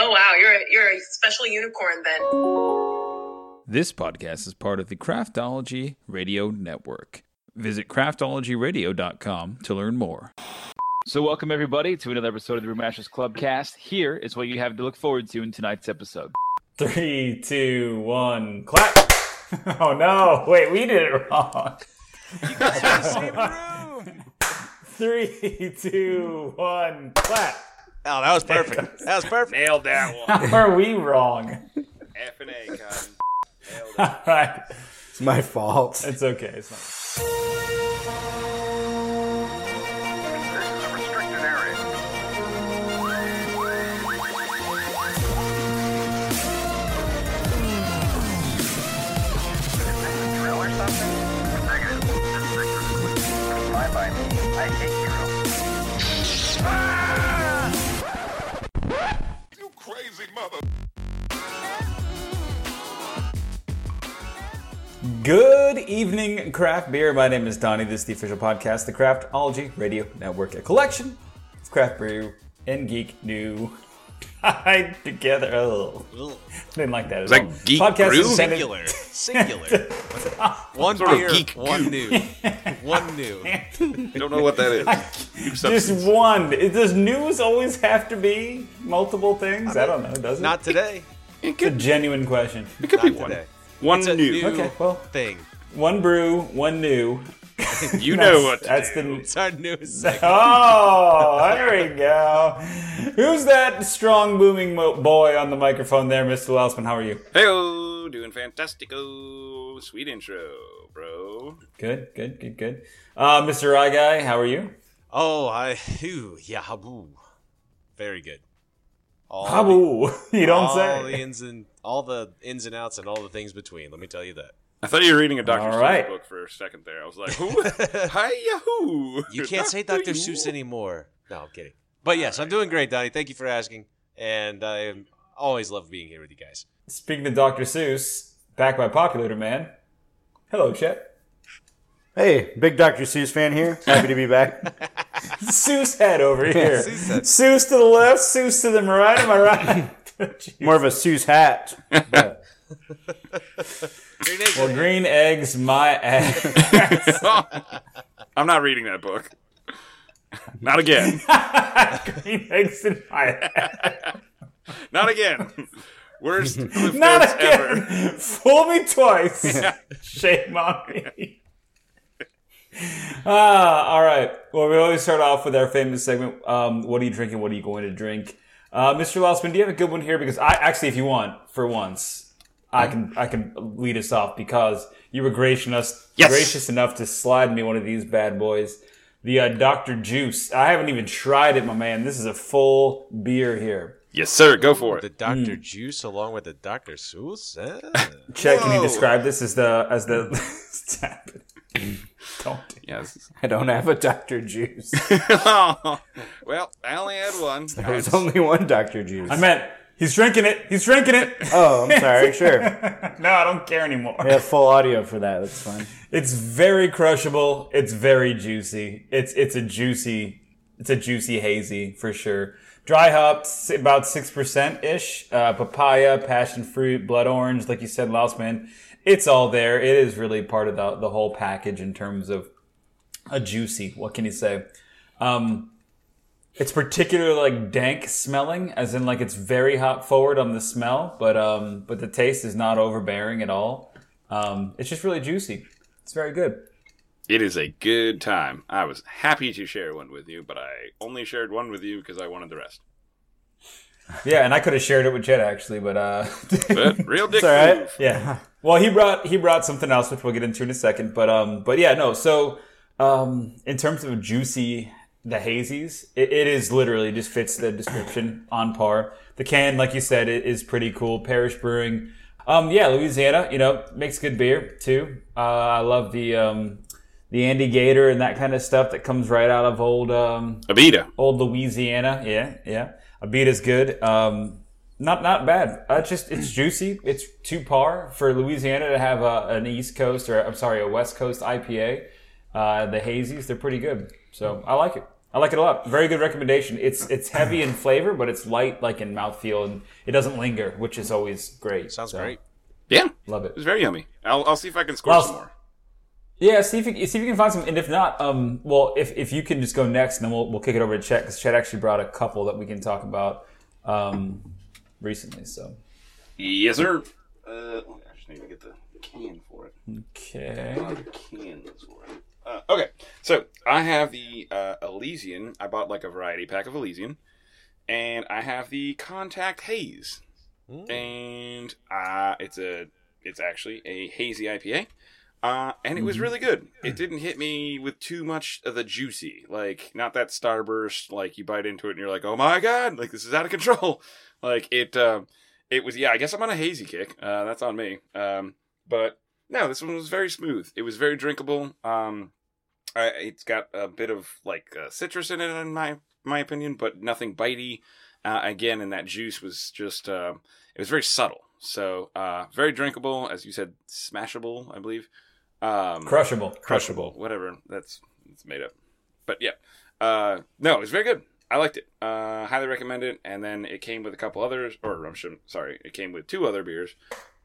Oh wow, you're a, you're a special unicorn then. This podcast is part of the Craftology Radio Network. Visit craftologyradio.com to learn more. So, welcome everybody to another episode of the Brewmasters Clubcast. Here is what you have to look forward to in tonight's episode. Three, two, one, clap. Oh no! Wait, we did it wrong. Three, two, one, clap. Oh, that was perfect. That was perfect. Nailed that one. How are we wrong? F and A, Cotton. Nailed it. All right, It's my fault. it's okay. It's not. Good evening, craft beer. My name is Donnie. This is the official podcast, the Craftology Radio Network, a collection of craft brew and geek new tied together. Oh, didn't like that. At that all. geek podcast brew? is Singular. Singular. One sort of beer, geek one new. One new. I don't know what that is. New Just one. Does news always have to be multiple things? I, don't know. Does it? Not today. It's a genuine question. It could be one. today. One It's a new. new Okay, well, thing. one brew, one new. You know what to That's do. the. It's our newest segment. Oh, there we go. Who's that strong, booming mo- boy on the microphone there, Mr. Welsman? How are you? Hey, doing fantastico. Sweet intro, bro. Good, good, good, good. Uh, Mr. Rye Guy, how are you? Oh, I. Ooh, yeah, habu. Very good. All the- Habu. You don't all say. the ins and all the ins and outs and all the things between. Let me tell you that. I thought you were reading a Dr. All Seuss right. book for a second there. I was like, who? Hi, Yahoo! You can't say Dr. Seuss anymore. No, I'm kidding. But yes, I'm doing great, Donnie. Thank you for asking, and I always love being here with you guys. Speaking of Dr. Seuss, back by popular demand. Hello, Chet. Hey, big Dr. Seuss fan here. Happy to be back. Seuss head over here. Seuss head. Seuss to the left, Seuss to the right. Am I right? More of a Seuss hat. But Green eggs well, and- green eggs, my ass. I'm not reading that book. Not again. green eggs in my ass. Not again. Worst Cliff Not again. ever. Fool me twice. Shame on me. Ah, all right. Well, we always start off with our famous segment. Um, what are you drinking? What are you going to drink? Uh, Mr. Lossman, do you have a good one here? Because I actually, if you want, for once, I can I can lead us off because you were gracious enough, Yes. gracious enough to slide me one of these bad boys. The uh, Dr. Juice. I haven't even tried it, my man. This is a full beer here. Yes, sir. Go for it. the it. Dr. Juice along with the Dr. Seuss. Eh? Chet, can you describe this as the as the? Don't. Yes. I don't have a Dr. Juice. well, I only had one. There was only one Dr. Juice. I meant he's drinking it. He's drinking it. oh, I'm sorry. Sure. no, I don't care anymore. We have full audio for that. That's fine. It's very crushable. It's very juicy. It's it's a juicy. It's a juicy hazy for sure. Dry hops about six percent ish. Uh, papaya, passion fruit, blood orange, like you said, Lausman. It's all there. It is really part of the the whole package in terms of a juicy. What can you say? Um, it's particularly like dank smelling, as in like it's very hop forward on the smell, but um, but the taste is not overbearing at all. Um, it's just really juicy. It's very good. It is a good time. I was happy to share one with you, but I only shared one with you because I wanted the rest. Yeah, and I could have shared it with Jed actually, but uh, But real dick right. move. yeah. Well, he brought he brought something else, which we'll get into in a second. But um, but yeah, no. So um, in terms of juicy, the hazies, it, it is literally just fits the description on par. The can, like you said, it is pretty cool. Parish Brewing. Um, yeah, Louisiana, you know, makes good beer too. Uh, I love the um, the Andygator and that kind of stuff that comes right out of old um, Abita. old Louisiana. Yeah, yeah. Abita's good. Um, not not bad. Uh, it's just it's juicy. It's too par for Louisiana to have a, an East Coast or I'm sorry, a West Coast IPA. Uh, the hazies, they're pretty good. So I like it. I like it a lot. Very good recommendation. It's it's heavy in flavor, but it's light like in mouthfeel, and it doesn't linger, which is always great. Sounds So, great. Yeah, Love it It's very yummy. I'll, I'll see if I can score Well, some more. Yeah, see if you see if you can find some, and if not, um, well, if if you can just go next, and then we'll we'll kick it over to Chet because Chet actually brought a couple that we can talk about um, recently. So Yes, sir. Uh, I just need to get the can for it. okay, Cans for it. Uh, okay, so I have the uh, Elysian. I bought like a variety pack of Elysian, and I have the Contact Haze, and uh, it's a it's actually a hazy IPA. Uh, and it was really good. It didn't hit me with too much of the juicy, like not that starburst, like you bite into it and you're like, oh my god, like this is out of control. Like it, uh, it was. Yeah, I guess I'm on a hazy kick. Uh, that's on me. Um, but no, this one was very smooth. It was very drinkable. Um, I, it's got a bit of like uh, citrus in it, in my my opinion, but nothing bitey. Uh, again, and that juice was just uh, it was very subtle. So uh, very drinkable, as you said, smashable, I believe. Um, crushable, crushable, whatever. That's it's made up. But yeah, uh, no, it was very good. I liked it. Uh, highly recommend it. And then it came with a couple others, or I'm sorry, it came with two other beers.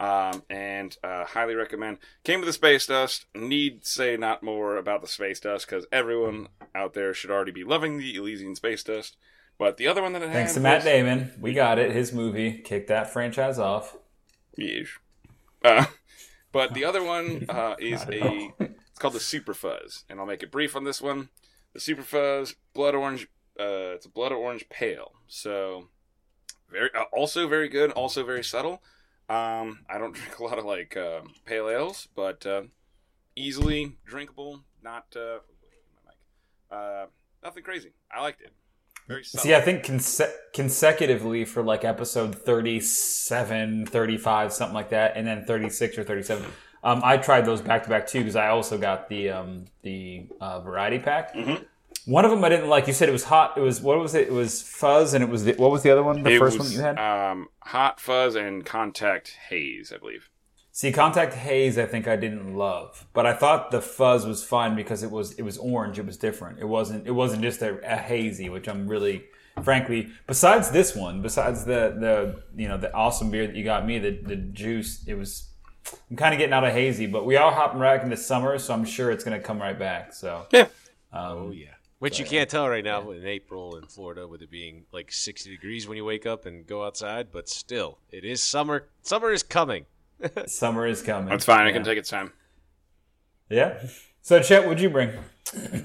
Um, and uh, highly recommend. Came with the space dust. Need say not more about the space dust because everyone out there should already be loving the Elysian space dust. But the other one that it Thanks to Matt was- Damon, we got it. His movie kicked that franchise off. Yeesh. Uh, but the other one uh, is a. It's called the Super Fuzz, and I'll make it brief on this one. The Super Fuzz Blood Orange. Uh, it's a blood orange pale, so very uh, also very good, also very subtle. Um, I don't drink a lot of like um pale ales, but uh, easily drinkable. Not uh, my mic. Uh, nothing crazy. I liked it. Very. See, I think conse- consecutively for like episode 37, 35, something like that, and then 36 or 37. Um, I tried those back to back too because I also got the um, the uh, variety pack. Mm-hmm. One of them I didn't like. You said it was hot. It was what was it? It was fuzz, and it was the, what was the other one? The It first was, one you had. Um, hot fuzz and contact haze, I believe. See, contact haze, I think I didn't love, but I thought the fuzz was fine because it was it was orange. It was different. It wasn't it wasn't just a, a hazy, which I'm really, frankly, besides this one, besides the the you know the awesome beer that you got me, the the juice, it was. I'm kind of getting out of hazy, but we are hopping back into summer, so I'm sure it's going to come right back. So Yeah. Oh yeah. Which you can't tell right now in April in Florida with it being like 60 degrees when you wake up and go outside, but still, it is summer. Summer is coming. summer is coming. That's fine. I can take its time. Yeah. So Chet, what'd you bring?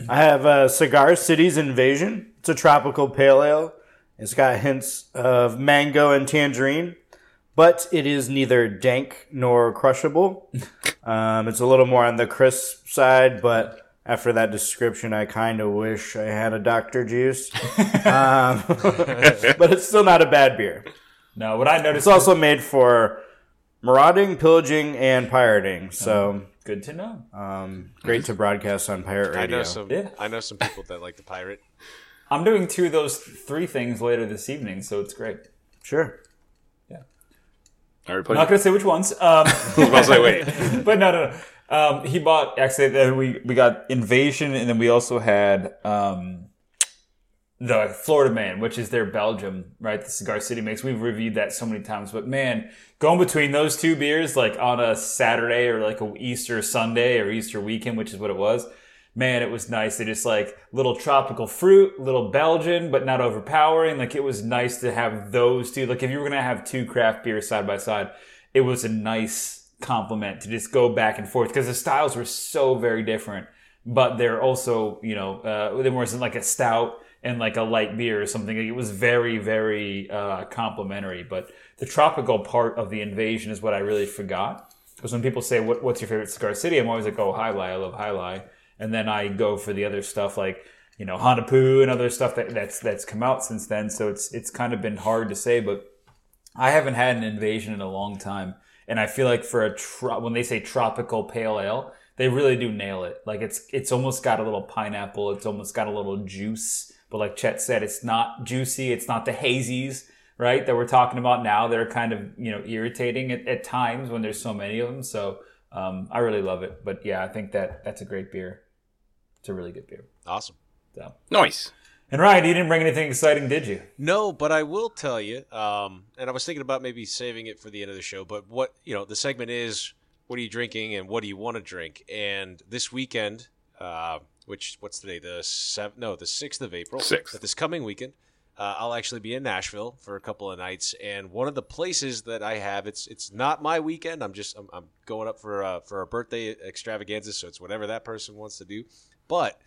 I have uh, Cigar City's Invasion. It's a tropical pale ale. It's got hints of mango and tangerine, but it is neither dank nor crushable. Um, it's a little more on the crisp side, but after that description, I kind of wish I had a Dr. Juice. um, but it's still not a bad beer. No, what I noticed. It's also made for marauding, pillaging, and pirating. So good to know. um, great to broadcast on pirate radio. I radio. know some. Yeah. I know some people that like to pirate. I'm doing two of those three things later this evening, so it's great. Sure. Yeah. already I'm not gonna say which ones. Um, I was like, wait. but no, no, no. Um, he bought actually. Then we we got Invasion, and then we also had um, the Florida Man, which is their Belgium, right? The Cigar City makes. We've reviewed that so many times, but man, going between those two beers, like on a Saturday or like a Easter Sunday or Easter weekend, which is what it was. Man, it was nice. They just like little tropical fruit, little Belgian, but not overpowering. Like it was nice to have those two. Like if you were gonna have two craft beers side by side, it was a nice compliment to just go back and forth because the styles were so very different. But they're also, you know, uh, there wasn't like a stout and like a light beer or something. It was very, very uh, complimentary. But the tropical part of the invasion is what I really forgot. Because when people say, what, "What's your favorite cigar city?" I'm always like, "Oh, Jai Alai. I love Jai Alai." And then I go for the other stuff like you know Hanaphu and other stuff that, that's that's come out since then. So it's it's kind of been hard to say, but I haven't had an invasion in a long time, and I feel like for a tro- when they say tropical pale ale, they really do nail it. Like it's it's almost got a little pineapple, it's almost got a little juice, but like Chet said, it's not juicy, it's not the hazies, right? That we're talking about now. They're kind of you know irritating at, at times when there's so many of them. So um, I really love it. But yeah, I think that that's a great beer. It's a really good beer. Awesome. So Nice. And Ryan, you didn't bring anything exciting, did you? No, but I will tell you. Um, and I was thinking about maybe saving it for the end of the show. But what you know, the segment is what are you drinking and what do you want to drink? And this weekend, uh, which what's today? The seventh? No, the sixth of April. Sixth. But this coming weekend, uh, I'll actually be in Nashville for a couple of nights. And one of the places that I have, it's it's not my weekend. I'm just I'm, I'm going up for uh, for a birthday extravaganza, so it's whatever that person wants to do. But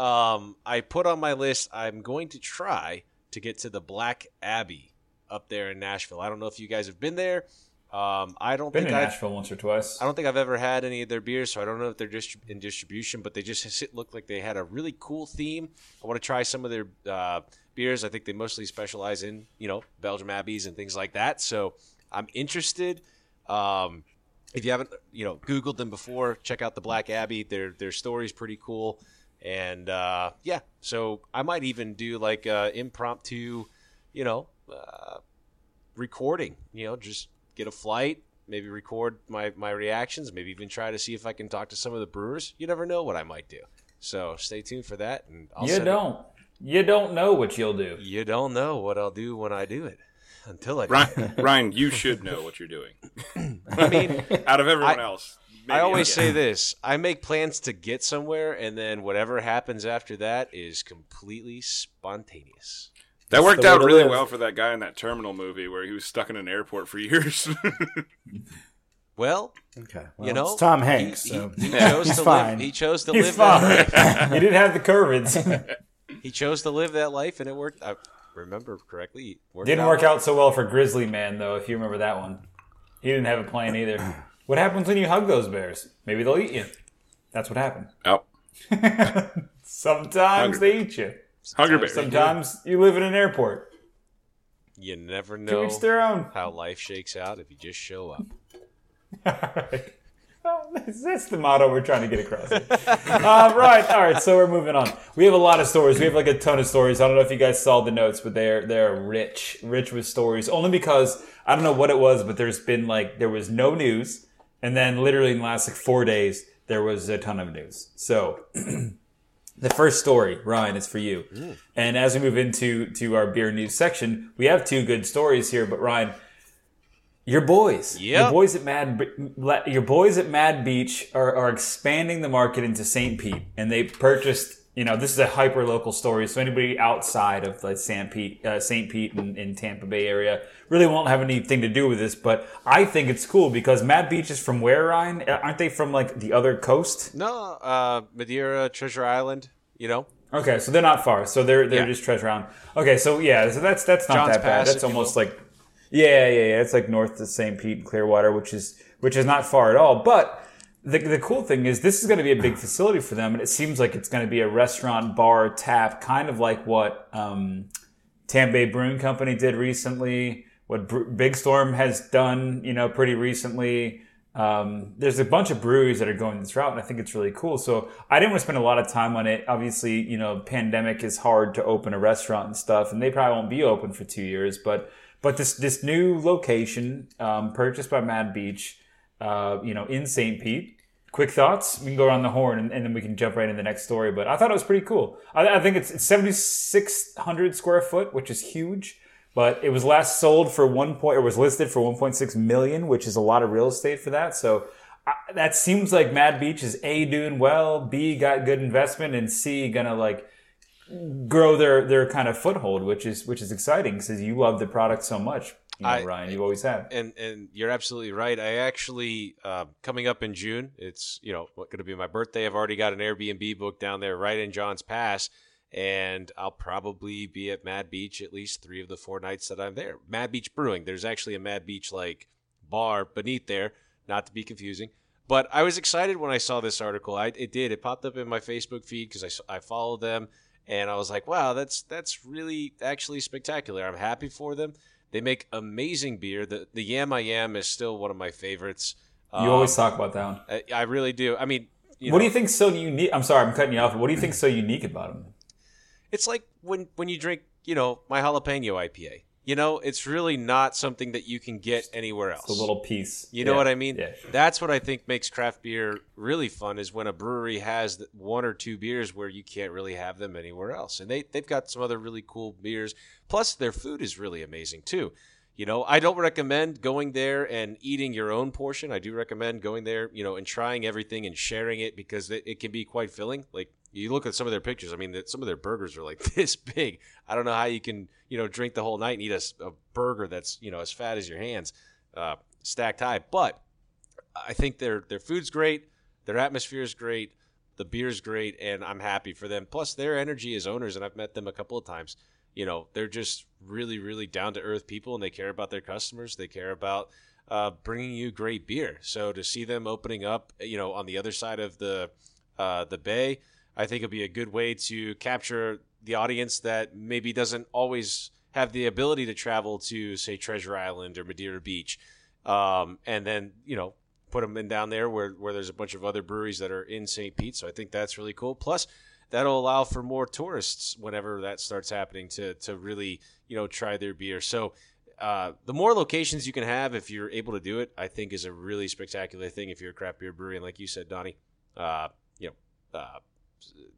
um, I put on my list. I'm going to try to get to the Black Abbey up there in Nashville. I don't know if you guys have been there. Um, I don't Been think I've, Nashville once or twice. I don't think I've ever had any of their beers, so I don't know if they're just in distribution. But they just sit- look like they had a really cool theme. I want to try some of their uh, beers. I think they mostly specialize in you know Belgium Abbeys and things like that. So I'm interested. Um, if you haven't you know Googled them before, check out the Black Abbey. Their their story's pretty cool. And uh, yeah, so I might even do like uh, impromptu, you know, uh, recording. You know, just get a flight, maybe record my my reactions, maybe even try to see if I can talk to some of the brewers. You never know what I might do. So stay tuned for that. And I'll you don't. You don't know what you'll do. You don't know what I'll do when I do it until I. Ryan, Ryan, you should know what you're doing. I mean, Out of everyone I- else, I always get say this: I make plans to get somewhere, and then whatever happens after that is completely spontaneous. that worked out really live. well for that guy in that terminal movie where he was stuck in an airport for years. Well, Okay. you know, it's Tom Hanks. He, so. he chose He's to fine. live. He chose to He's live. fine. That, he didn't have the curvids. he chose to live that life, and it worked. I remember correctly. Didn't work out so well for Grizzly Man though, if you remember that one. He didn't have a plan either. What happens when you hug those bears? Maybe they'll eat you. That's what happened. oh, Sometimes Hungry they eat you. Hungry Bears. Sometimes you live in an airport. You never know each their own. how life shakes out if you just show up. Alright. Well, that's, that's the motto we're trying to get across. uh, right. All right. So we're moving on. We have a lot of stories. We have like a ton of stories. I don't know if you guys saw the notes, but they're they're rich, rich with stories. Only because I don't know what it was, but there's been like there was no news, and then literally in the last like four days there was a ton of news. So. The first story, Ryan, is for you. Mm. And as we move into to our beer news section, we have two good stories here. But Ryan, your boys, your boys at Mad, your boys at Mad Beach are, are expanding the market into St. Pete, and they purchased. You know, this is a hyper local story, so anybody outside of like St. Pete, uh, St. Pete, in, in Tampa Bay area really won't have anything to do with this. But I think it's cool because Mad Beach is from where, Ryan? Uh, Aren't they from like the other coast? No, uh, Madeira, Treasure Island. You know, Okay, so they're not far. So they're they're Yeah. just treasure island. Okay, so yeah, so that's that's not John's that bad. That's almost like yeah, yeah, yeah. It's like north of St. Pete and Clearwater, which is which is not far at all. But the the cool thing is this is going to be a big facility for them, and it seems like it's going to be a restaurant, bar, tap, kind of like what um, Tampa Brewing Company did recently. What Big Storm has done, you know, pretty recently. Um, there's a bunch of breweries that are going this route, and I think it's really cool. So I didn't want to spend a lot of time on it. Obviously, you know, pandemic is hard to open a restaurant and stuff, and they probably won't be open for two years. But but this this new location um, purchased by Mad Beach, uh, you know, in St. Pete. Quick thoughts. We can go around the horn, and, and then we can jump right into the next story. But I thought it was pretty cool. I, I think it's, it's 7,600 square foot, which is huge. But it was last sold for one point, or was listed for 1.6 million, which is a lot of real estate for that. So I, that seems like Mad Beach is a doing well, b got good investment, and c gonna like grow their their kind of foothold, which is which is exciting because you love the product so much, you know, I- Ryan. You always have. and and you're absolutely right. I actually uh, coming up in June. It's you know what going to be my birthday. I've already got an Airbnb booked down there right in Johns Pass, and I'll probably be at Mad Beach at least three of the four nights that I'm there. Mad Beach Brewing. There's actually a Mad Beach like bar beneath there, not to be confusing. But I was excited when I saw this article. I, it did. It popped up in my Facebook feed because I, I follow them, and I was like, wow, that's that's really actually spectacular. I'm happy for them. They make amazing beer. The the Yam I Yam is still one of my favorites. You always um, talk about that one. I, I really do. I mean, you what know, do you think's so unique? I'm sorry, I'm cutting you off. What do you think's so unique about them? It's like when when you drink, you know, my jalapeno IPA. You know, it's really not something that you can get anywhere else. It's a little piece. You know Yeah. what I mean? Yeah. That's what I think makes craft beer really fun is when a brewery has one or two beers where you can't really have them anywhere else. And they, they've got some other really cool beers. Plus, their food is really amazing too. You know, I don't recommend going there and eating your own portion. I do recommend going there, you know, and trying everything and sharing it because it, it can be quite filling. Like you look at some of their pictures. I mean, some of their burgers are like this big. I don't know how you can, you know, drink the whole night and eat a burger that's, you know, as fat as your hands, uh, stacked high. But I think their their food's great, their atmosphere is great, the beer's great, and I'm happy for them. Plus, their energy as owners, and I've met them a couple of times. You know, they're just really, really down to earth people, and they care about their customers. They care about uh, bringing you great beer. So to see them opening up, you know, on the other side of the uh, the bay, I think it'll be a good way to capture the audience that maybe doesn't always have the ability to travel to, say, Treasure Island or Madeira Beach, um, and then you know put them in down there where where there's a bunch of other breweries that are in St. Pete. So I think that's really cool. Plus, that'll allow for more tourists whenever that starts happening to to really you know try their beer. So. Uh, the more locations you can have, if you're able to do it, I think is a really spectacular thing. If you're a craft beer brewery, and like you said, Donnie, uh, you know, uh,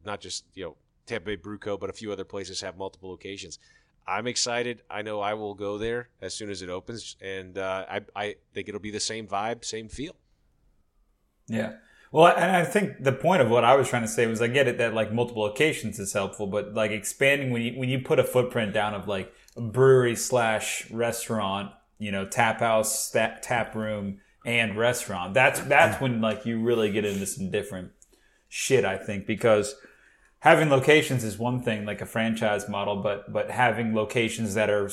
not just you know Tampa Bay Brew but a few other places have multiple locations. I'm excited. I know I will go there as soon as it opens, and uh, I, I think it'll be the same vibe, same feel. Yeah. Well, and I think the point of what I was trying to say was I get it that like multiple locations is helpful, but like expanding when you when you put a footprint down of like brewery slash restaurant, you know, tap house, tap room, and restaurant. That's that's when like you really get into some different shit. I think because having locations is one thing, like a franchise model, but but having locations that are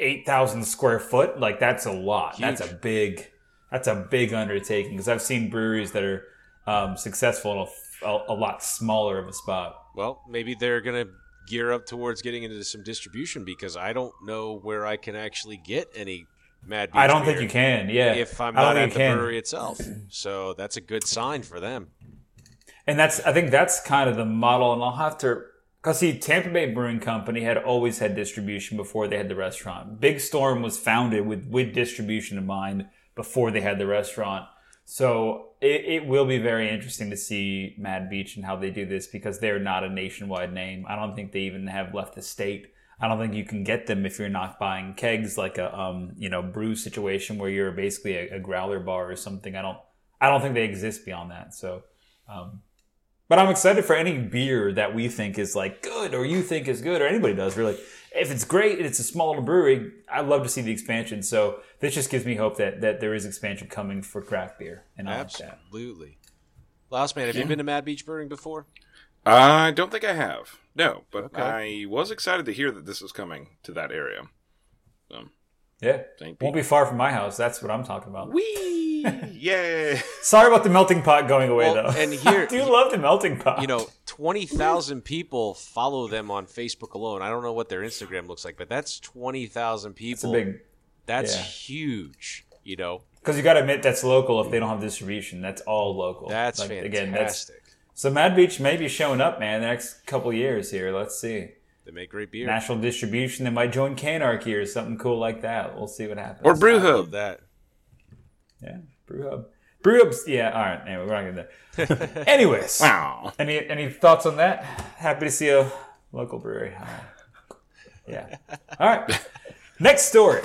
eight thousand square foot, like that's a lot. That's a big that's a big undertaking because I've seen breweries that are um, successful in a, a, a lot smaller of a spot. Well, maybe they're gonna gear up towards getting into some distribution because I don't know where I can actually get any Mad Beach I don't think you can. Yeah, if I'm not at the can. brewery itself. So that's a good sign for them. And that's I think that's kind of the model, and I'll have to because see, Tampa Bay Brewing Company had always had distribution before they had the restaurant. Big Storm was founded with with distribution in mind before they had the restaurant. So it, it will be very interesting to see Mad Beach and how they do this because they're not a nationwide name. I don't think they even have left the state. I don't think you can get them if you're not buying kegs like a um, you know brew situation where you're basically a, a growler bar or something. I don't I don't think they exist beyond that. So um, but I'm excited for any beer that we think is like good or you think is good or anybody does really. If it's great and it's a small little brewery, I'd love to see the expansion. So this just gives me hope that, that there is expansion coming for craft beer. And I like that. Absolutely. Last man, have you been to Mad Beach Brewing before? I don't think I have. No, but Okay. I was excited to hear that this was coming to that area. So, Yeah. St. Won't be far from my house. That's what I'm talking about. wee, yay! Sorry about the melting pot going away Well, though. and here- I do love the melting pot. You know, 20,000 people follow them on Facebook alone. I don't know what their Instagram looks like, but that's 20,000 it's a people. big that's yeah. huge, you know. because you got to admit that's local. If they don't have distribution, that's all local. That's Like, fantastic. Again, that's so Mad Beach may be showing up, man. The next couple years here. Let's see. They make great beer. national distribution. They might join Canarchy or something cool like that. We'll see what happens. Or Brew I love Hub. that. Yeah, Brew Hub. Brew Hub's yeah. All right. Anyway, we're not gonna. do that. Anyways, Wow. any any thoughts on that? Happy to see a local brewery. All right. Yeah. All right. Next story.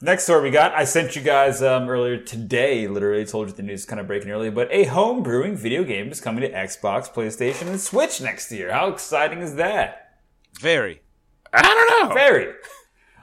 Next story we got. I sent you guys um, earlier today. Literally told you the news is kind of breaking early, but a home brewing video game is coming to Xbox, PlayStation, and Switch next year. How exciting is that? Very. I don't know. Very.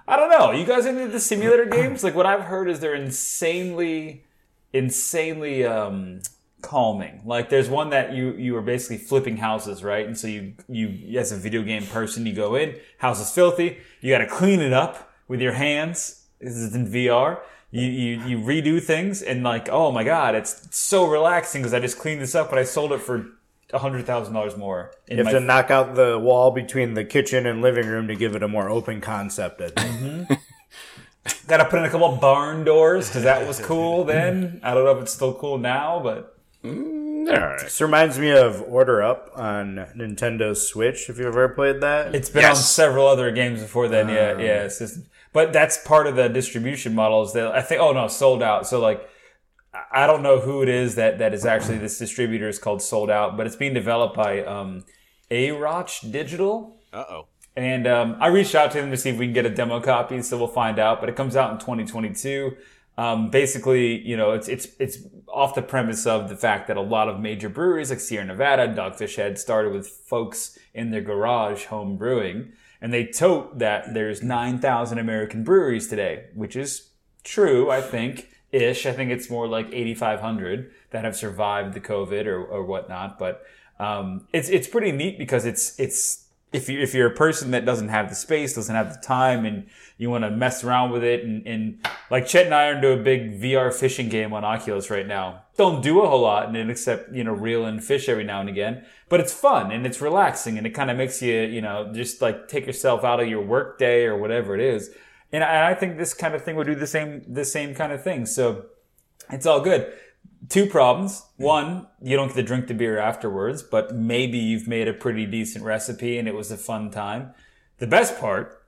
I don't know. You guys into the simulator games? Like what I've heard is they're insanely, insanely um, calming. Like there's one that you you are basically flipping houses, right? And so you you as a video game person, you go in, house is filthy, you got to clean it up with your hands. This is in VR. You, you you redo things and like oh my god, it's so relaxing because I just cleaned this up, but I sold it for a hundred thousand dollars more. In You have my to knock out the wall between the kitchen and living room to give it a more open concept. I think. Mm-hmm. Got to put in a couple barn doors because that was cool then. I don't know if it's still cool now, but mm, All right. This reminds me of Order Up on Nintendo Switch. If you've ever played that, it's been on several other games before then. Yeah, oh. yeah. It's just, but that's part of the distribution model. Is that I think? Oh no, sold out. So like, I- don't know who it is that that is actually this distributor is called Sold Out, but it's being developed by um, Auroch Digital. Uh oh. And um, I reached out to them to see if we can get a demo copy, so we'll find out. But it comes out in 2022. Um, basically, you know, it's it's it's off the premise of the fact that a lot of major breweries like Sierra Nevada, Dogfish Head started with folks in their garage home brewing, and they tote that there's 9,000 American breweries today, which is true, I think, ish. I think it's more like 8,500 that have survived the COVID or, or whatnot. But um, it's it's pretty neat because it's it's if you if you're a person that doesn't have the space, doesn't have the time, and you want to mess around with it, and, and like Chet and I are into a big VR fishing game on Oculus right now. Don't do a whole lot, and it except you know reel in fish every now and again, but it's fun and it's relaxing, and it kind of makes you you know just like take yourself out of your work day or whatever it is. And I, I think this kind of thing would do the same the same kind of thing. So it's all good. Two problems. Hmm. One, you don't get to drink the beer afterwards, but maybe you've made a pretty decent recipe and it was a fun time. The best part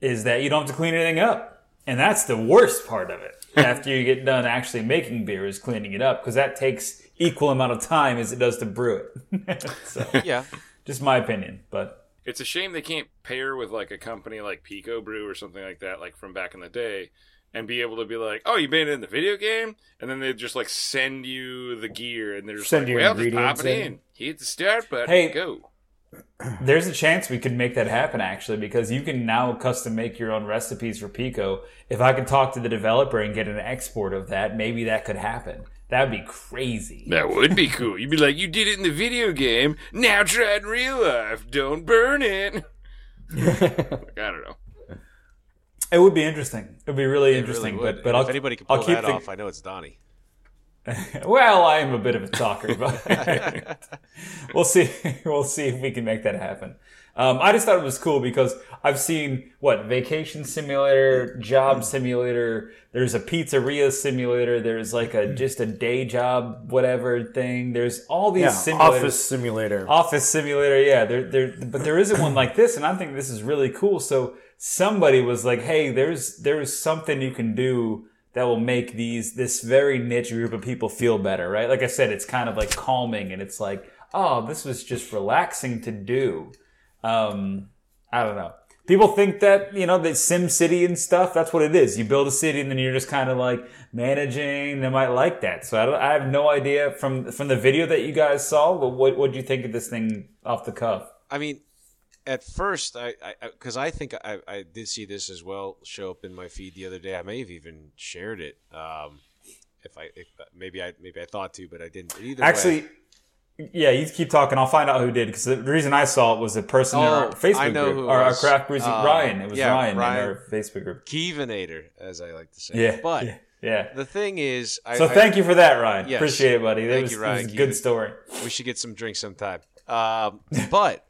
is that you don't have to clean anything up. And that's the worst part of it. After you get done actually making beer is cleaning it up because that takes equal amount of time as it does to brew it. so, Yeah. just my opinion, but It's a shame they can't pair with like a company like Pico Brew or something like that, like from back in the day, and be able to be like, "Oh, you made it in the video game," and then they just like send you the gear, and they're just Send like, "Well, just pop it in. in. hit the start button, Hey. go." There's a chance we could make that happen actually because you can now custom make your own recipes for Pico. If I could talk to the developer and get an export of that, maybe that could happen. That would be crazy. That would be cool. You'd be like, "You did it in the video game. Now try it in real life. Don't burn it." like, I don't know. It would be interesting. It would be really It interesting. really would. But but I'll, if anybody can I'll pull keep that the, off, I know it's Donnie. Well, I am a bit of a talker, but we'll see. We'll see if we can make that happen. Um, I just thought it was cool because I've seen what vacation simulator, job simulator. There's a pizzeria simulator. There's like a just a day job whatever thing. There's all these Yeah, simulators. Office Simulator. Office Simulator, yeah, there, there, but there isn't one like this, and I think this is really cool. So somebody was like, "Hey, there's there's something you can do that will make these this very niche group of people feel better, right?" Like I said, it's kind of like calming, and it's like, "Oh, this was just relaxing to do." Um, I don't know. People think that you know that Sim City and stuff. That's what it is. You build a city, and then you're just kind of like managing. They might like that. So I, don't, I have no idea from from the video that you guys saw. But what what do you think of this thing off the cuff? I mean, at first, I because I, think I, I did see this as well show up in my feed the other day. I may have even shared it. Um, if I if, maybe I maybe I thought to, but I didn't. Either way- Actually, yeah, you keep talking. I'll find out who did because the reason I saw it was a person in Oh, our Facebook I know group, who it our, our craft brews. Uh, Ryan, it was yeah, Ryan, Ryan. in our Facebook group. Keevinator, as I like to say. Yeah, but yeah, yeah. the thing is, I, So I- thank you for that, Ryan. Yes. Appreciate it, buddy. That Thank was, you, that was Ryan a good story. We should get some drinks sometime. Um, but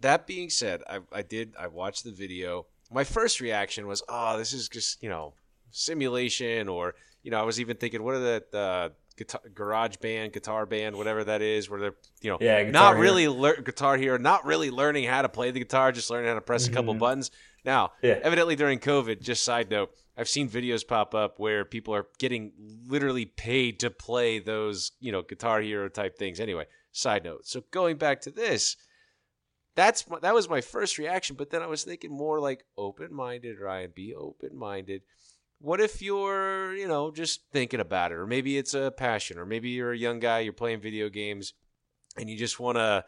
that being said, I, I did. I watched the video. My first reaction was, "Oh, this is just you know simulation," or you know, I was even thinking, "What are the uh, guitar, garage band, guitar band, whatever that is, where they're you know Yeah, not Hero. really lear- guitar hero, not really learning how to play the guitar, just learning how to press a couple buttons." Now, Mm-hmm. Yeah. evidently during COVID, just side note, I've seen videos pop up where people are getting literally paid to play those, you know, Guitar Hero type things. Anyway, side note. So going back to this, that's that was my first reaction. But then I was thinking more like open minded, Ryan. Be open minded. What if you're, you know, just thinking about it, or maybe it's a passion, or maybe you're a young guy, you're playing video games, and you just want to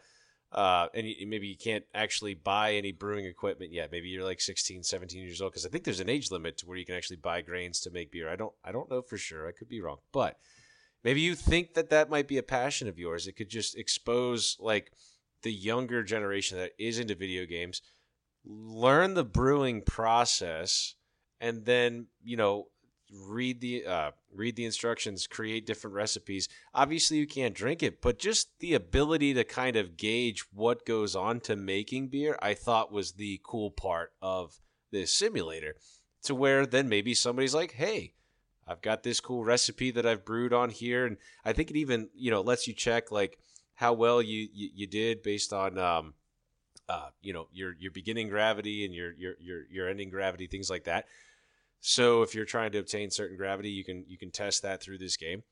uh, and you, maybe you can't actually buy any brewing equipment yet. Maybe you're like 16, 17 years old because I think there's an age limit to where you can actually buy grains to make beer. I don't I don't know for sure. I could be wrong, but maybe you think that that might be a passion of yours. It could just expose like the younger generation that is into video games, learn the brewing process, and then you know read the uh, read the instructions, create different recipes. Obviously, you can't drink it, but just the ability to kind of gauge what goes on to making beer, I thought was the cool part of this simulator. To where then maybe somebody's like, "Hey, I've got this cool recipe that I've brewed on here," and I think it even you know lets you check like how well you you, you did based on um, uh, you know your your beginning gravity and your your your your ending gravity, things like that. So if you're trying to obtain certain gravity, you can you can test that through this game,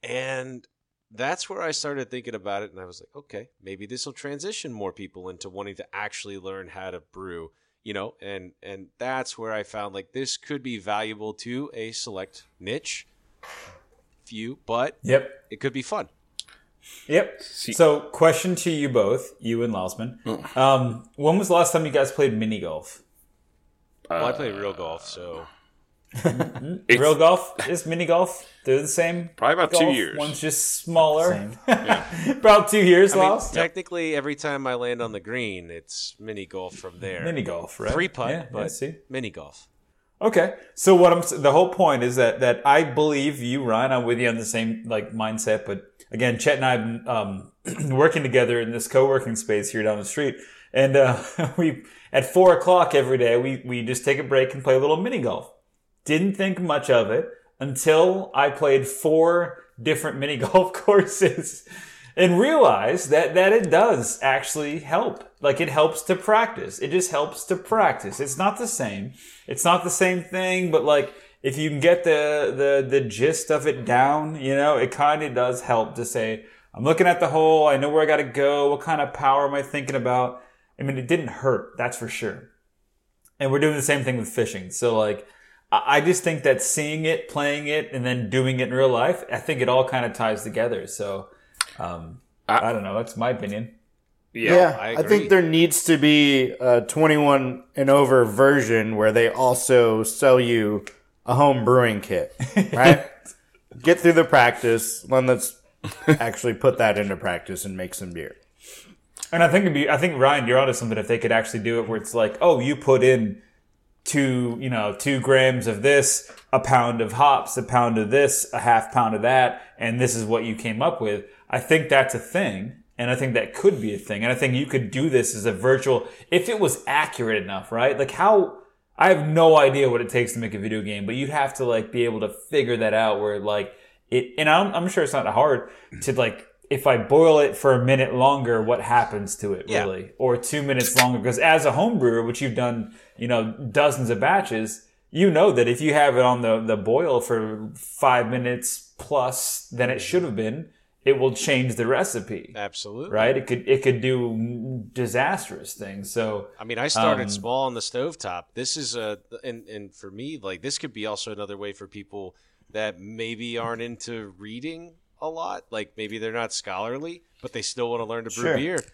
and that's where I started thinking about it, and I was like, okay, maybe this will transition more people into wanting to actually learn how to brew, you know, and and that's where I found like this could be valuable to a select niche few, but Yep. it could be fun. Yep. So, question to you both, you and Lausman. Um, when was the last time you guys played mini golf? Well, I play real golf, so It's Real golf is mini golf. They're the same. Probably about two years. One's just smaller. Same. About two years, I mean, Laus. technically every time I land on the green, it's mini golf from there. Mini golf, right? Free putt, Yeah, but yeah, see. mini golf. Okay, so what I'm the whole point is that that I believe you, Ryan. I'm with you on the same like mindset, but again, Chet and I have been um, working together in this co-working space here down the street, and uh, we at four o'clock every day we we just take a break and play a little mini golf. Didn't think much of it until I played four different mini golf courses and realized that that it does actually help. Like it helps to practice. It just helps to practice. It's not the same. It's not the same thing, but like if you can get the the the gist of it down, you know, it kind of does help to say, I'm looking at the hole. I know where I got to go. What kind of power am I thinking about? I mean, it didn't hurt. That's for sure. And we're doing the same thing with fishing. So like, I I just think that seeing it, playing it, and then doing it in real life, I think it all kind of ties together. So, um, I, I- don't know. That's my opinion. yeah. Yeah, I I, think there needs to be a 21 and over version where they also sell you a home brewing kit, right? Get through the practice, then let's actually put that into practice and make some beer. And I think it'd be, I think Ryan, you're onto something if they could actually do it where it's like, oh, you put in two, you know, two grams of this, a pound of hops, a pound of this, a half pound of that, and this is what you came up with. I think that's a thing. And I think that could be a thing. And I think you could do this as a virtual, if it was accurate enough, right? Like how, I have no idea what it takes to make a video game, but you'd have to like be able to figure that out where like it, and I'm, I'm sure it's not hard to like, if I boil it for a minute longer, what happens to it Yeah. really? Or two minutes longer? Because as a home brewer, which you've done, you know, dozens of batches, you know that if you have it on the, the boil for five minutes plus than it should have been, it will change the recipe. Absolutely. Right? It could, it could do disastrous things. So, I mean, I started Um, small on the stovetop. This is a, and, and for me, like, this could be also another way for people that maybe aren't into reading a lot. Like, maybe they're not scholarly, but they still want to learn to brew Sure. beer.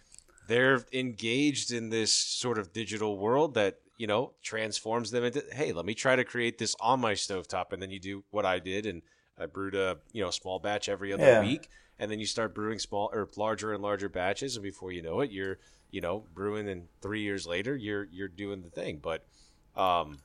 They're engaged in this sort of digital world that, you know, transforms them into, hey, let me try to create this on my stovetop. And then you do what I did, and I brewed a, you know, small batch every other Yeah. week. And then you start brewing small or larger and larger batches, and before you know it, you're you know brewing, and three years later, you're you're doing the thing. But um,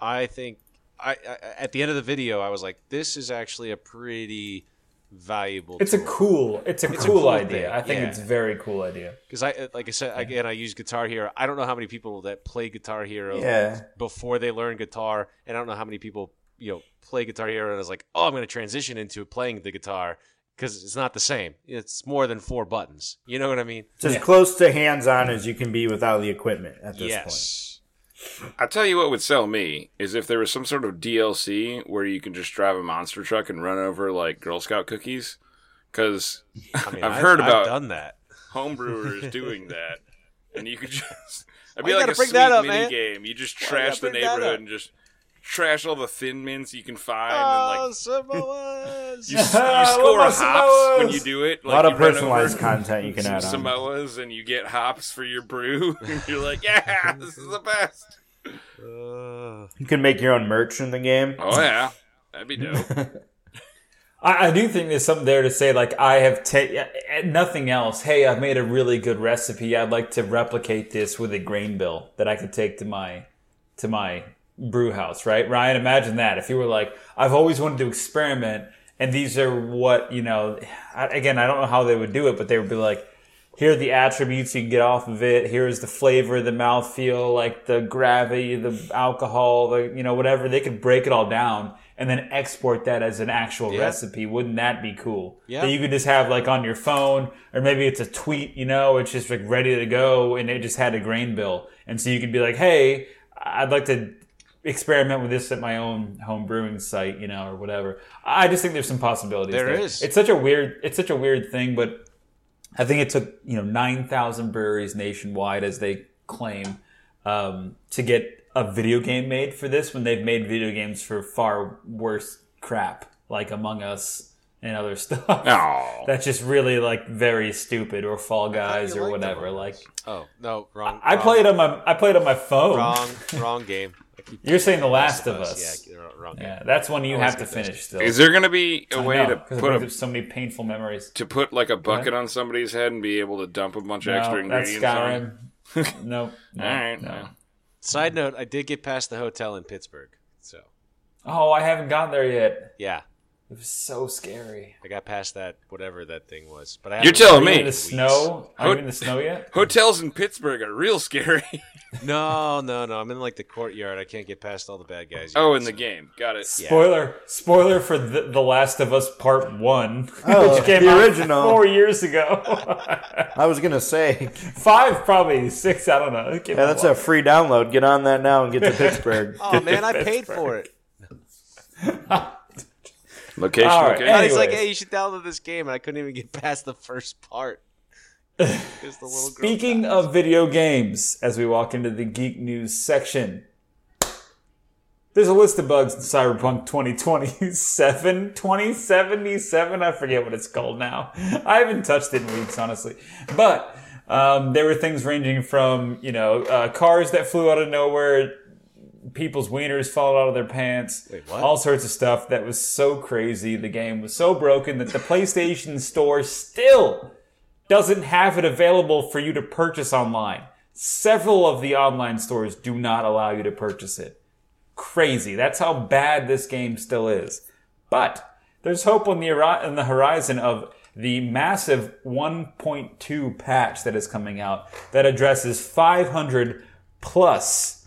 I think I, I at the end of the video, I was like, this is actually a pretty valuable. it's a cool, it's a It's a cool, cool idea. thing, I think yeah. it's a very cool idea. because I like I said again, I use Guitar Hero. I don't know how many people that play Guitar Hero Yeah. before they learn guitar, and I don't know how many people you know play Guitar Hero and is like, oh, I'm going to transition into playing the guitar because it's not the same. It's more than four buttons. You know what I mean? It's as close to hands on as you can be without the equipment at this point. I tell you what would sell me is if there was some sort of DLC where you can just drive a monster truck and run over like Girl Scout cookies. Because I mean, I've heard about done that. homebrewers doing that, and you could just I'd be like a bring sweet that up, mini man? game. You just trash the bring that up? neighborhood and just trash all the thin mints you can find, Oh, and Samoas. like you, you Ah, score what about hops when you do it. A lot of personalized content you can some add on. Samoas and you get hops for your brew. and you're like, yeah, this is the best. Uh, You can make your own merch in the game. Oh yeah, that'd be dope. I, I do think there's something there to say, like, I have ta- nothing else. Hey, I've made a really good recipe. I'd like to replicate this with a grain bill that I could take to my, to my brew house, right? Ryan, imagine that. If you were like, I've always wanted to experiment and these are what, you know, again, I don't know how they would do it, but they would be like, here are the attributes you can get off of it. Here's the flavor, the mouthfeel, like the gravity, the alcohol, the you know whatever. They could break it all down and then export that as an actual Yeah. recipe. Wouldn't that be cool? Yeah. That you could just have like on your phone, or maybe it's a tweet. You know, it's just like ready to go, and it just had a grain bill, and so you could be like, hey, I'd like to experiment with this at my own home brewing site, you know, or whatever. I just think there's some possibilities. There there is. It's such a weird. It's such a weird thing, but I think it took you know nine thousand breweries nationwide, as they claim, um, to get a video game made for this. When they've made video games for far worse crap, like Among Us and other stuff. Oh. That's just really like very stupid, or Fall Guys, or whatever. Like Oh no, wrong. I wrong, played on my I played on my phone. wrong, wrong game. I keep You're saying The Last of Us, Us. Yeah, wrong- wrong. Yeah, that's one you Always have to get those. finish still. Is there going to be a I way know, to 'cause it put brings a up so many painful memories. to put like a bucket on somebody's head and be able to dump a bunch of extra No, that's ingredients on? Skyrim. nope. No, All right, no. no. Side note: I did get past the hotel in Pittsburgh, so Oh, I haven't gotten there yet. yeah, It was so scary. I got past that whatever that thing was. But I You're telling Are you me in the snow? Are Ho- you in the snow yet? hotels in Pittsburgh are real scary. No, no, no. I'm in like the courtyard. I can't get past all the bad guys. oh, yet, in the game. Got it. Spoiler! Spoiler for the, the Last of Us Part One, Oh, which came the out original. four years ago. I was gonna say, Five, probably six. I don't know. It came yeah, out that's long- a free download. Get on that now and get to Pittsburgh. Oh man, I paid for it. Location. All right, location. And he's like, "Hey, you should download this game," and I couldn't even get past the first part. the little Speaking died. of video games, as we walk into the geek news section, there's a list of bugs in Cyberpunk 2027, 2077. I forget what it's called now. I haven't touched it in weeks, honestly. But um, there were things ranging from, you know, uh, cars that flew out of nowhere, people's wieners fall out of their pants, Wait, all sorts of stuff that was so crazy. The game was so broken that the PlayStation Store still doesn't have it available for you to purchase online. Several of the online stores do not allow you to purchase it. Crazy. That's how bad this game still is. But there's hope on the, on the horizon of the massive 1.2 patch that is coming out that addresses 500 plus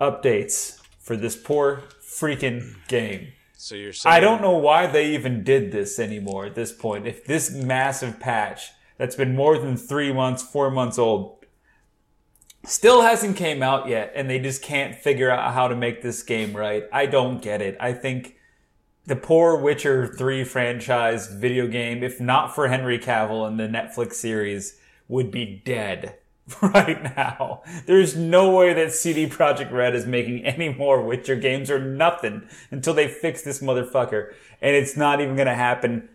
updates for this poor freaking game. so you're saying I don't know why they even did this anymore at this point. If this massive patch that's been more than three months, four months old, still hasn't came out yet, and they just can't figure out how to make this game right, I don't get it. I think the poor Witcher 3 franchise video game, if not for Henry Cavill and the Netflix series, would be dead right now. There's no way that CD Projekt Red is making any more Witcher games or nothing until they fix this motherfucker. And it's not even going to happen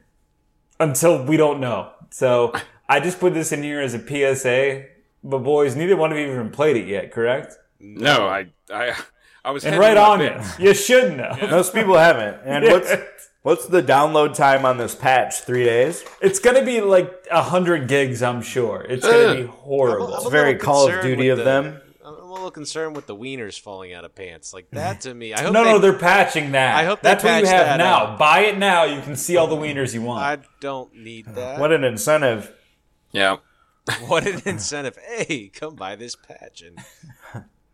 until we don't know. So I just put this in here as a PSA. But boys, neither one of you have even played it yet, correct? No, I, I, I was And right on it. You shouldn't know. Most people haven't. And what's what's the download time on this patch? Three days. It's gonna be like a hundred gigs, I'm sure. It's gonna be horrible. I'm a very Call of Duty of the- them. I'm a little concerned with the wieners falling out of pants. Like that to me. I hope no, they, no, they're patching that. I hope they that's what you have now. out. Buy it now. You can see all the wieners you want. I don't need oh, that. What an incentive. Yeah. What an incentive! Hey, come buy this patch and